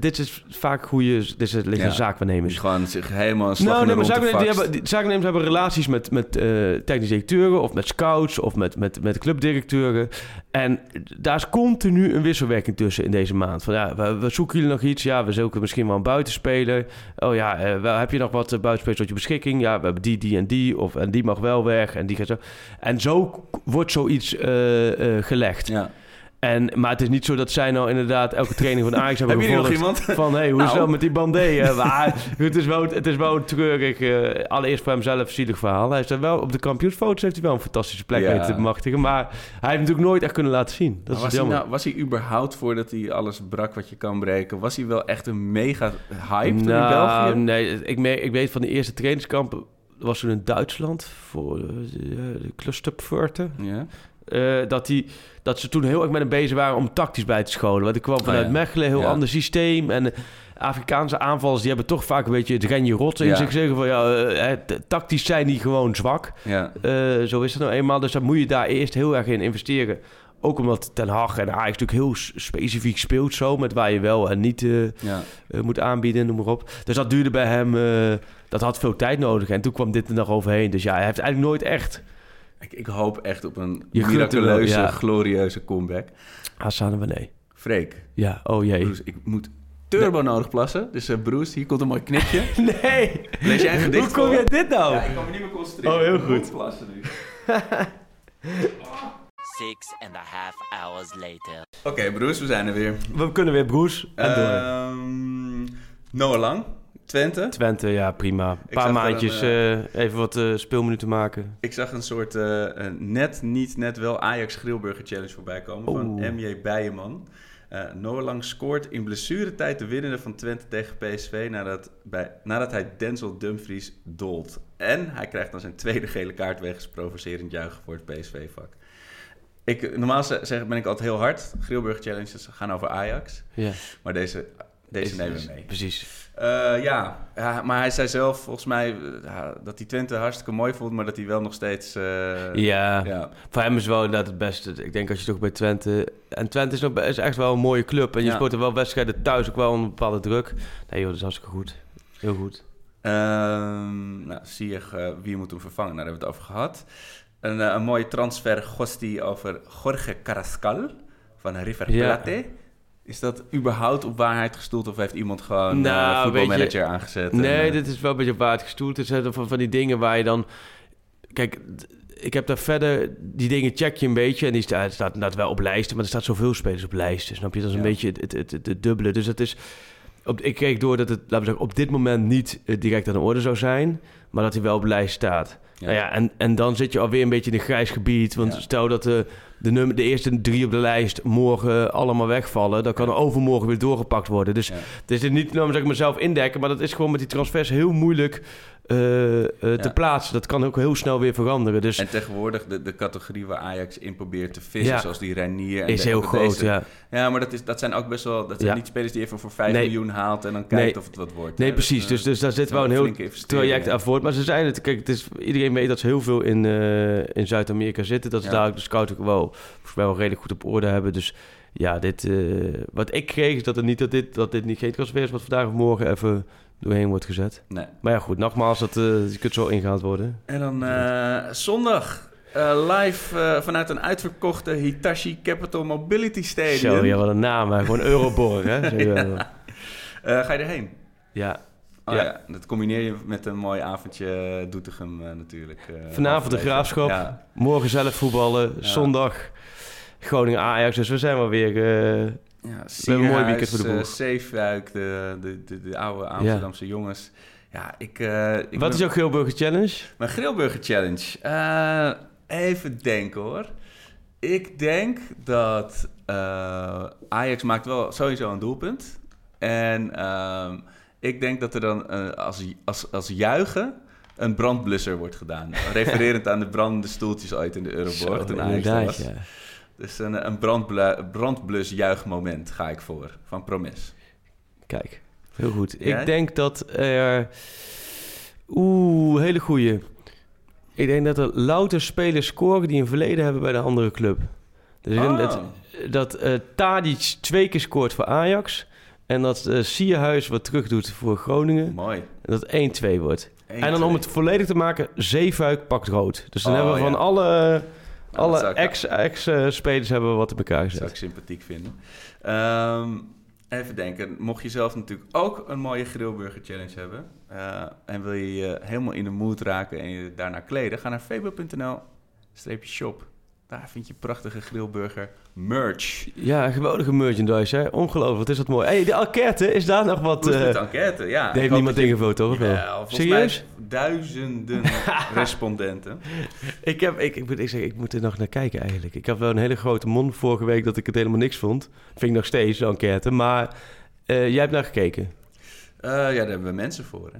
dit is vaak goede, dit is, liggen Ja. zaakwaarnemers. Die gewoon zich helemaal een slag Nou, nee, maar zaakwaarnemers, die hebben, die zaakwaarnemers hebben relaties met, met eh technische directeuren of met scouts of met, met, met clubdirecteuren. En daar is continu een wisselwerking tussen in deze maand. Van ja, we, we zoeken jullie nog iets? Ja, we zoeken misschien wel een buitenspeler. Oh ja, eh, wel, heb je nog wat buitenspelers tot je beschikking? Ja, we hebben die, die en die. Of, en die mag wel weg en die gaat zo. En zo wordt zoiets gelegd. Ja. En, maar het is niet zo dat zij nou inderdaad elke training van Ajax hebben Heb je nog iemand? Van, hey, hoe is het Nou. met die bandé? Maar het is wel, het is wel treurig, eh, allereerst voor hemzelf zielig verhaal. Hij er wel, op de kampioensfoto's heeft hij wel een fantastische plek Ja. te bemachtigen. Maar hij heeft natuurlijk nooit echt kunnen laten zien. Dat is was, hij nou, was hij überhaupt voordat hij alles brak wat je kan breken? Was hij wel echt een mega hype in nou, België? nee, ik, weet van de eerste trainingskampen, dat was toen in Duitsland, voor eh, de, de Clusterpforte. Ja. Eh, dat, die, dat ze toen heel erg met hem bezig waren om tactisch bij te scholen. Want ik kwam vanuit Oh ja. Mechelen, heel Ja. ander systeem. En de Afrikaanse aanvallers, die hebben toch vaak een beetje het renje rot in Ja. zich zeggen van ja, eh, eh, tactisch zijn die gewoon zwak. Ja. Eh, zo is het nou eenmaal. Dus dan moet je daar eerst heel erg in investeren. Ook omdat Ten Hag en Ajax natuurlijk heel specifiek speelt zo... met waar je wel en niet eh, ja. eh, moet aanbieden, noem maar op. Dus dat duurde bij hem... eh, dat had veel tijd nodig. En toen kwam dit er nog overheen. Dus ja, hij heeft eigenlijk nooit echt... Ik, ik hoop echt op een Je wel, miraculeuze, ja. glorieuze comeback. Hassan nee. Freek, Ja, oh jee. Bruce, ik moet turbo nodig plassen. Dus uh, Bruce, hier komt een mooi knipje. Nee! Lees jij een gedicht Hoe kom voor? je dit nou? Ja, ik kan me niet meer concentreren. Oh, heel Ik goed. plassen nu. Six and a half hours later. Oké, Bruce, we zijn er weer. We kunnen weer Broes en door. Ehm, Noah Lang, Twente. Twente, ja, prima. Een paar maandjes een, eh, even wat eh, speelminuten maken. Ik zag een soort eh, eh, net, niet, net wel Ajax Grillburger Challenge voorbij komen van. MJ Bijeman. Eh Noah Lang scoort in blessuretijd de winnende van Twente tegen PSV nadat, bij, nadat hij Denzel Dumfries dolt. En hij krijgt dan zijn tweede gele kaart wegens provocerend juichen voor het PSV-vak. Ik, normaal ze- zeg, ben ik altijd heel hard. Grillburger Challenges gaan over Ajax. Ja, Maar deze, deze nemen we mee. Precies. Eh, ja. ja, maar hij zei zelf volgens mij eh, dat hij Twente hartstikke mooi vond, maar dat hij wel nog steeds... eh, Ja. ja. voor hem is wel inderdaad het beste. Ik denk als je toch bij Twente... En Twente is, nog, is echt wel een mooie club. En je Ja. speelt er wel wedstrijden thuis ook wel een bepaalde druk. Nee joh, dat is hartstikke goed. Heel goed. Ehm, nou, zie je wie moet hem vervangen? Nou, daar hebben we het over gehad. Een, een mooie transfer gosti over Jorge Carrascal van River Ja. Plate. Is dat überhaupt op waarheid gestoeld of heeft iemand gewoon Nou, een voetbalmanager aangezet? Nee, eh, dit is wel een beetje op waar het gestoeld is. hè, Van, van die dingen waar je dan... Kijk, ik heb daar verder... Die dingen check je een beetje. En die staat, het staat inderdaad wel op lijsten. Maar er staat zoveel spelers op lijsten. Snap je? Dat is een Ja. beetje het, het, het, het dubbele. Dus het is... Op, ik kreeg door dat het, laten we zeggen, op dit moment niet eh, direct aan de orde zou zijn. Maar dat hij wel op de lijst staat. Ja. Nou ja, en, en dan zit je alweer een beetje in een grijs gebied. Want Ja. stel dat de, de, nummer, de eerste drie op de lijst morgen allemaal wegvallen... dan kan er overmorgen weer doorgepakt worden. Dus het is niet, nou zeg ik mezelf indekken... maar dat is gewoon met die transfers heel moeilijk eh, eh, te plaatsen. Dat kan ook heel snel weer veranderen. Dus En tegenwoordig de, de categorie waar Ajax in probeert te vissen, Ja. zoals die Reinier. En is de- heel groot, deze- ja. Ja, maar dat, is, dat zijn ook best wel... Dat zijn niet spelers die even voor 5 Nee. miljoen haalt en dan kijkt Nee. of het wat wordt. Nee, hè. Dat, precies. eh, Dus, dus daar zit wel een heel traject aan voort. Maar ze zijn het... Kijk, het is, iedereen weet dat ze heel veel in, in Zuid-Amerika zitten. Dat ze daar ook de scout ook wel, volgens mij wel redelijk goed op orde hebben. Dus ja, dit... wat ik kreeg is dat, het niet, dat, dit, dat dit niet geen transfer is... wat vandaag of morgen even doorheen wordt gezet. Nee. Maar ja, goed. Nogmaals, dat, eh, je kunt zo ingehaald worden. En dan eh, zondag eh, live eh, vanuit een uitverkochte Hitachi Capital Mobility Stadium. Zo, ja, wat een naam. Hè. Gewoon Euroborg, hè? Zo, ja. Eh, ga je erheen? ja. Oh, Ja. ja. Dat combineer je met een mooi avondje eh, Doetinchem eh, natuurlijk. eh, Vanavond de. Graafschap. Ja. Morgen zelf voetballen. Ja. Zondag Groningen-Ajax. Dus we zijn wel weer... Ja, hebben een mooi weekend voor de boeg. eh, Zeefuik, de, de, de, de oude Amsterdamse jongens. Ja, ik... eh, ik wat ben- is jouw Geelburger Challenge? Mijn Grillburger Challenge. Eh, even denken hoor. Ik denk dat Ajax maakt wel sowieso een doelpunt. En ehm, ik denk dat er dan als, als, als juichen een brandblusser wordt gedaan. Refererend aan de brandende stoeltjes ooit in de Euroborg toen Ajax was. ja. Dus een, een brandblu- brandblus juichmoment ga ik voor. Van Promes. Kijk, heel goed. Jij? Ik denk dat er... Oeh, hele goeie. Ik denk dat er louter spelers scoren die een verleden hebben bij de andere club. Dus ik denk Oh. dat, dat eh Tadic twee keer scoort voor Ajax... en dat eh Sierhuis wat terug doet voor Groningen... Mooi. en dat 1-2 wordt. En dan om het volledig te maken, Zeefuik pakt rood. Dus dan Oh, hebben we van alle, alle ex-spelers hebben wat elkaar Dat zou ik sympathiek vinden. Ehm, even denken. Mocht je zelf natuurlijk ook een mooie Grillburger Challenge hebben... eh, en wil je je helemaal in de mood raken en je daarna kleden... ga naar febo.nl-shop. Daar vind je prachtige Grillburger merch. Ja, geweldige merchandise, hè? Ongelooflijk, wat is dat mooi. hey, de enquête, is daar nog wat... Hoe is de enquête? Ja, daar heeft niemand toch? Of wel? Volgens Serieus? duizenden respondenten. Ik, heb, ik, ik, moet, ik, zeg, ik moet er nog naar kijken eigenlijk. Ik had wel een hele grote mond vorige week dat ik het helemaal niks vond. Vind ik nog steeds, de enquête. Maar eh, jij hebt naar gekeken. Eh, ja, daar hebben we mensen voor, hè?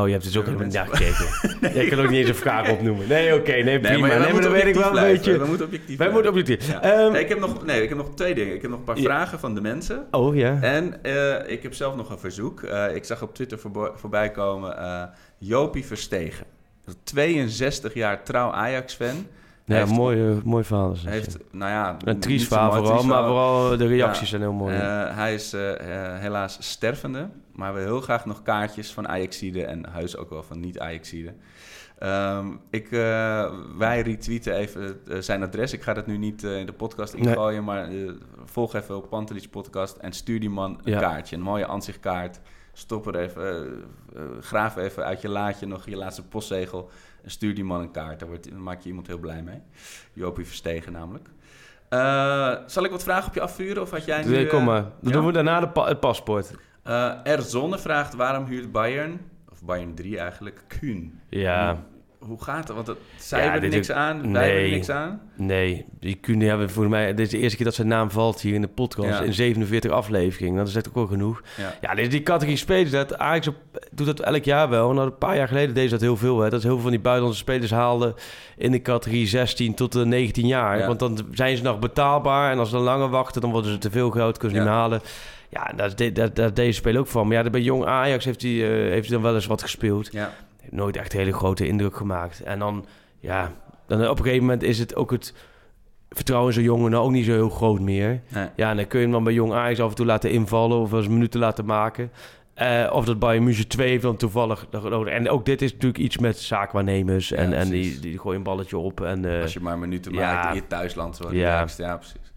Oh, je hebt dus ook Ja, helemaal mensen- naar gekeken. Jij kan ook niet eens een vraag opnoemen. Nee, oké, nee, prima. Nee, maar, Nee, we maar moeten dan weet ik wel een beetje... We moeten objectief Wij moeten objectief. Ja. Ehm, Nee, ik, heb nog, nee, ik heb nog twee dingen. Ik heb nog een paar Ja. vragen van de mensen. Oh, ja. En eh, ik heb zelf nog een verzoek. Eh, ik zag op Twitter voorbij komen eh, Jopie Verstegen. 62 jaar trouw Ajax-fan. Ja, heeft- mooi, mooi verhaal. is Heeft, nou ja... Een niet triest verhaal vooral, maar vooral de reacties Ja. zijn heel mooi. Eh, hij is helaas stervende. Maar we heel graag nog kaartjes van Ajaxide en huis ook wel van niet-Ajaxide. Ehm, ik, eh, wij retweeten even eh, zijn adres. Ik ga dat nu niet eh, in de podcast Nee. ingooien, maar volg even op Pantelich podcast en stuur die man een Ja. kaartje. Een mooie ansichtkaart. Stop er even, graaf even uit je laadje nog je laatste postzegel en stuur die man een kaart. Daar, wordt, daar maak je iemand heel blij mee. Jopie Verstegen namelijk. Zal ik wat vragen op je afvuren? Of had jij nu, Nee, kom maar. Dan ja? doen we daarna de pa- het paspoort. Eh, R. Zonne vraagt waarom huurt Bayern, of Bayern 3 eigenlijk, Kuhn? Ja. Hoe, gaat het? Want het, zij Ja, hebben er niks aan, wij nee. hebben niks aan. Nee, die kunnen hebben voor mij... Dit is de eerste keer dat zijn naam valt hier in de podcast. Ja. In 47 afleveringen. Dat is echt ook wel genoeg. Ja. Ja, dit is die categorie spelers. Dat Ajax op, doet dat elk jaar wel. En dat een paar jaar geleden deed ze dat heel veel. Hè. Dat heel veel van die buitenlandse spelers haalden in de categorie 16 tot de 19 jaar. Ja. Want dan zijn ze nog betaalbaar. En als ze dan langer wachten, dan worden ze te veel geld. Kunnen ze niet halen. Ja, daar is de- daar deze speler ook van. Maar ja, bij jong Ajax heeft hij, eh, heeft hij dan wel eens wat gespeeld. Ja. Nooit echt hele grote indruk gemaakt. En dan, ja, dan op een gegeven moment is het ook het vertrouwen in zo'n jongen nou ook niet zo heel groot meer. Nee. Ja, en dan kun je hem dan bij jong Ajax af en toe laten invallen of eens minuten laten maken. Eh, of dat Bayern München 2 heeft dan toevallig. En ook dit is natuurlijk iets met zaakwaarnemers. En, Ja, en die, die gooien een balletje op. En, eh, Als je maar minuten ja. maakt in je thuisland. Zo, Ja. ja. ja, precies.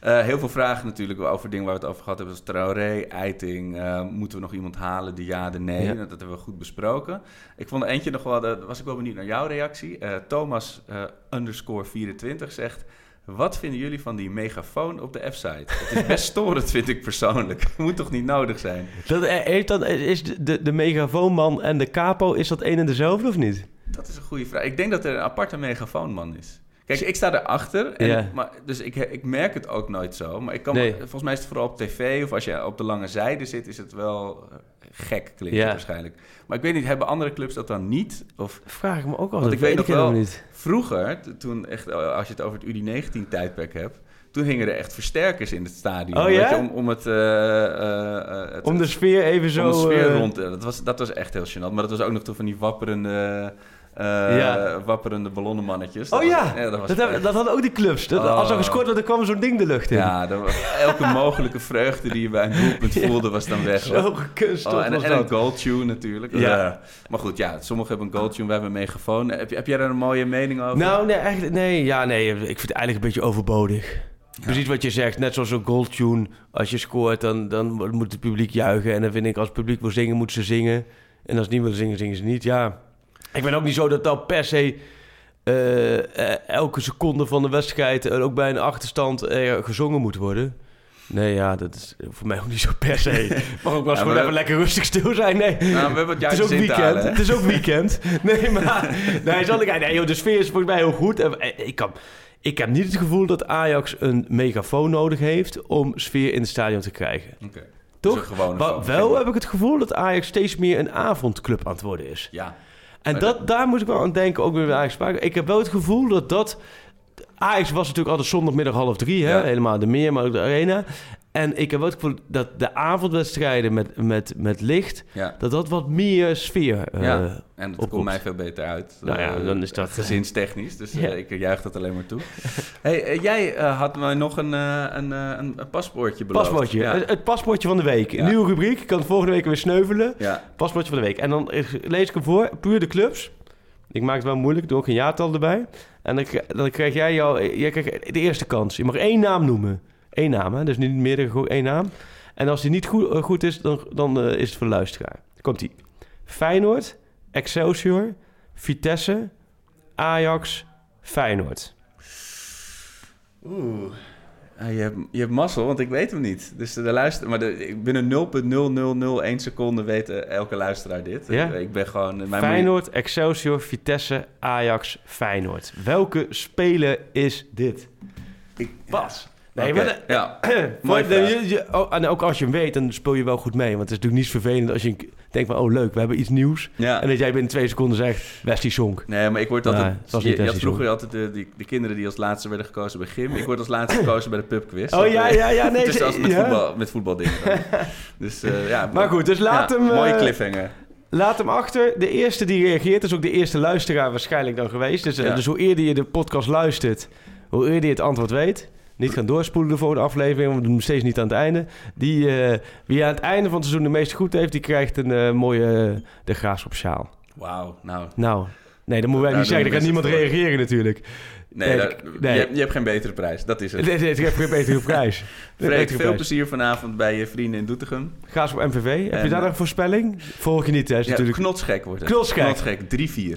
Eh, heel veel vragen natuurlijk over dingen waar we het over gehad hebben. Zoals Traoré, Eiting. eh, moeten we nog iemand halen? De ja, de nee. Ja. Dat hebben we goed besproken. Ik vond er eentje nog wel... Daar was ik wel benieuwd naar jouw reactie. Eh, Thomas underscore 24 zegt... Wat vinden jullie van die megafoon op de F-site? Het is best storend, vind ik persoonlijk. Moet toch niet nodig zijn? Dat, heeft is de, de, de megafoonman en de capo, is dat een en dezelfde of niet? Dat is een goede vraag. Ik denk dat er een aparte megafoonman is. Kijk, ik sta erachter, en, maar, dus ik, ik merk het ook nooit zo. Maar ik kan, Nee. volgens mij is het vooral op tv of als je op de lange zijde zit, is het wel eh, gek klinkt waarschijnlijk. Maar ik weet niet, hebben andere clubs dat dan niet? Of Vraag ik me ook al. Want dat ik weet nog wel, niet. vroeger, toen echt, eh, als je het over het UD19-tijdperk hebt, toen hingen er echt versterkers in het stadion. Oh ja? je, om, om het, eh, het- Om de sfeer even zo... om de sfeer rond te... Dat was, dat was echt heel gênant. Maar dat was ook nog toen van die wapperende, Ja. wapperende ballonnenmannetjes. Oh Dat ja, was- dat was dat, hebben, echt- dat hadden ook die clubs. Dat, Als er Oh. gescoord werd, dan kwam zo'n ding de lucht in. Ja, elke mogelijke vreugde die je bij een doelpunt voelde, was dan weg. Zo gekunsteld Oh, en, was en een goaltune natuurlijk. Ja. Ja. maar goed, ja, sommigen hebben een goaltune, wij hebben een megafoon. Heb, heb jij daar een mooie mening over? Nou, nee, eigenlijk, nee, ja, nee, ik vind het eigenlijk een beetje overbodig. Precies wat je zegt, net zoals een goaltune. Als je scoort, dan, dan moet het publiek juichen. En dan vind ik, als het publiek wil zingen, moeten ze zingen. En als ze niet willen zingen, zingen ze niet. Ja, ik ben ook niet zo dat dat per se eh, eh, elke seconde van de wedstrijd... en ook bij een achterstand eh, gezongen moet worden. Nee, ja, dat is voor mij ook niet zo per se. Mag ook wel eens Ja, gewoon even lekker rustig stil zijn. Nee, Nou, we hebben het het is ook weekend. het is ook weekend. Nee, maar... Nee, zal ik, nee joh, de sfeer is volgens mij heel goed. En, Ik, kan, ik heb niet het gevoel dat Ajax een megafoon nodig heeft... om sfeer in het stadion te krijgen. Oké. Toch? Foon. wel heb ik het gevoel dat Ajax steeds meer een avondclub aan het worden is. Ja. En dat, daar moet ik wel aan denken, ook weer bij Ajax. Ik heb wel het gevoel dat dat... Ajax was natuurlijk altijd zondagmiddag half drie, hè? Helemaal de meer, maar ook de arena. En ik heb wel het gevoel dat de avondwedstrijden met, met, met licht... Ja. dat dat wat meer sfeer eh, Ja. En dat komt mij veel beter uit. Nou ja, eh, dan is dat- Gezinstechnisch, dus eh, Ja. ik juich dat alleen maar toe. hey, jij had me nog een, een, een, paspoortje beloofd. Paspoortje, Ja. het, het paspoortje van de week. Een nieuwe rubriek, ik kan het volgende week weer sneuvelen. ja. Paspoortje van de week. En dan lees ik hem voor, puur de clubs. Ik maak het wel moeilijk, doe ook een jaartal erbij. En dan, dan krijg jij jou, jij krijgt de eerste kans. Je mag één naam noemen. Eén naam, hè? dus niet meerdere, gewoon één naam. En als die niet goed, eh, goed is, dan, dan eh, is het voor de luisteraar. Komt ie. Feyenoord, Excelsior, Vitesse, Ajax, Feyenoord. Oeh. Je, hebt, je hebt mazzel, want ik weet hem niet. Dus de luister, maar de, binnen 0,0001 seconde weet elke luisteraar dit. Ja? Ik ben gewoon... Mijn Feyenoord, Excelsior, Vitesse, Ajax, Feyenoord. Welke speler is dit? Ik, Pas. Nee, maar... ja. Je, je- oh, en ook als je hem weet, dan speel je wel goed mee. Want het is natuurlijk niet vervelend als je denkt van... oh leuk, we hebben iets nieuws. Ja. En dat jij binnen twee seconden zegt... Wesley Sonk. Nee, maar ik word altijd... was je, je had vroeger altijd de, die, de kinderen die als laatste werden gekozen bij gym. Ik word als laatste gekozen bij de pubquiz. Oh ja, ja, ja. Nee, dus als met, ja. voetbal, met voetbaldingen. Dus eh, ja. Maar goed, dus laat ja, hem... Mooie cliffhanger. Laat hem achter. De eerste die reageert is ook de eerste luisteraar waarschijnlijk dan geweest. Dus, eh, dus hoe eerder je de podcast luistert, hoe eerder je het antwoord weet. Niet gaan doorspoelen de volgende aflevering, want we doen steeds niet aan het einde. Die, eh, wie aan het einde van het seizoen de meeste goed heeft, die krijgt een eh, mooie de graafschap sjaal. Wauw, nou... Nou, nee, dat moeten wij niet zeggen. Dan kan niemand reageren natuurlijk. Nee. Je, hebt- je hebt geen betere prijs. Dat is het. Nee, nee, ik heb geen betere prijs. Freek, veel prijs. plezier vanavond bij je vrienden in Doetinchem. Graafschap MVV. Heb je daar eh, nog een voorspelling? Volg je niet, hè? Is Ja, natuurlijk knotsgek wordt het. Knotsgek. Knotsgek,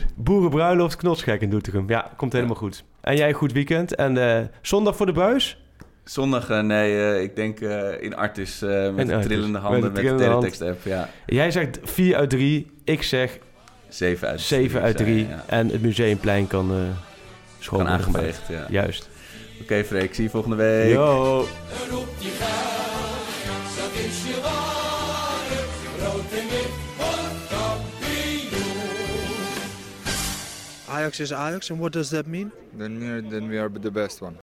3-4. Boerenbruiloft, knotsgek in Doetinchem. Ja, komt helemaal goed. En jij een goed weekend. En eh, zondag voor de buis? Zondag, eh, nee, ik denk in Artis met In trillende Met handen de met de hand. teletext-app. Ja, Jij zegt 4 uit 3. Ik zeg 7 uit 7 uit 3. Ja. En het museumplein kan schoon Kan aangeveegd, ja. Juist. Oké, Freek, ik zie je volgende week. Yo. Ajax is Ajax, and what does that mean? Then we are, then we are the best one.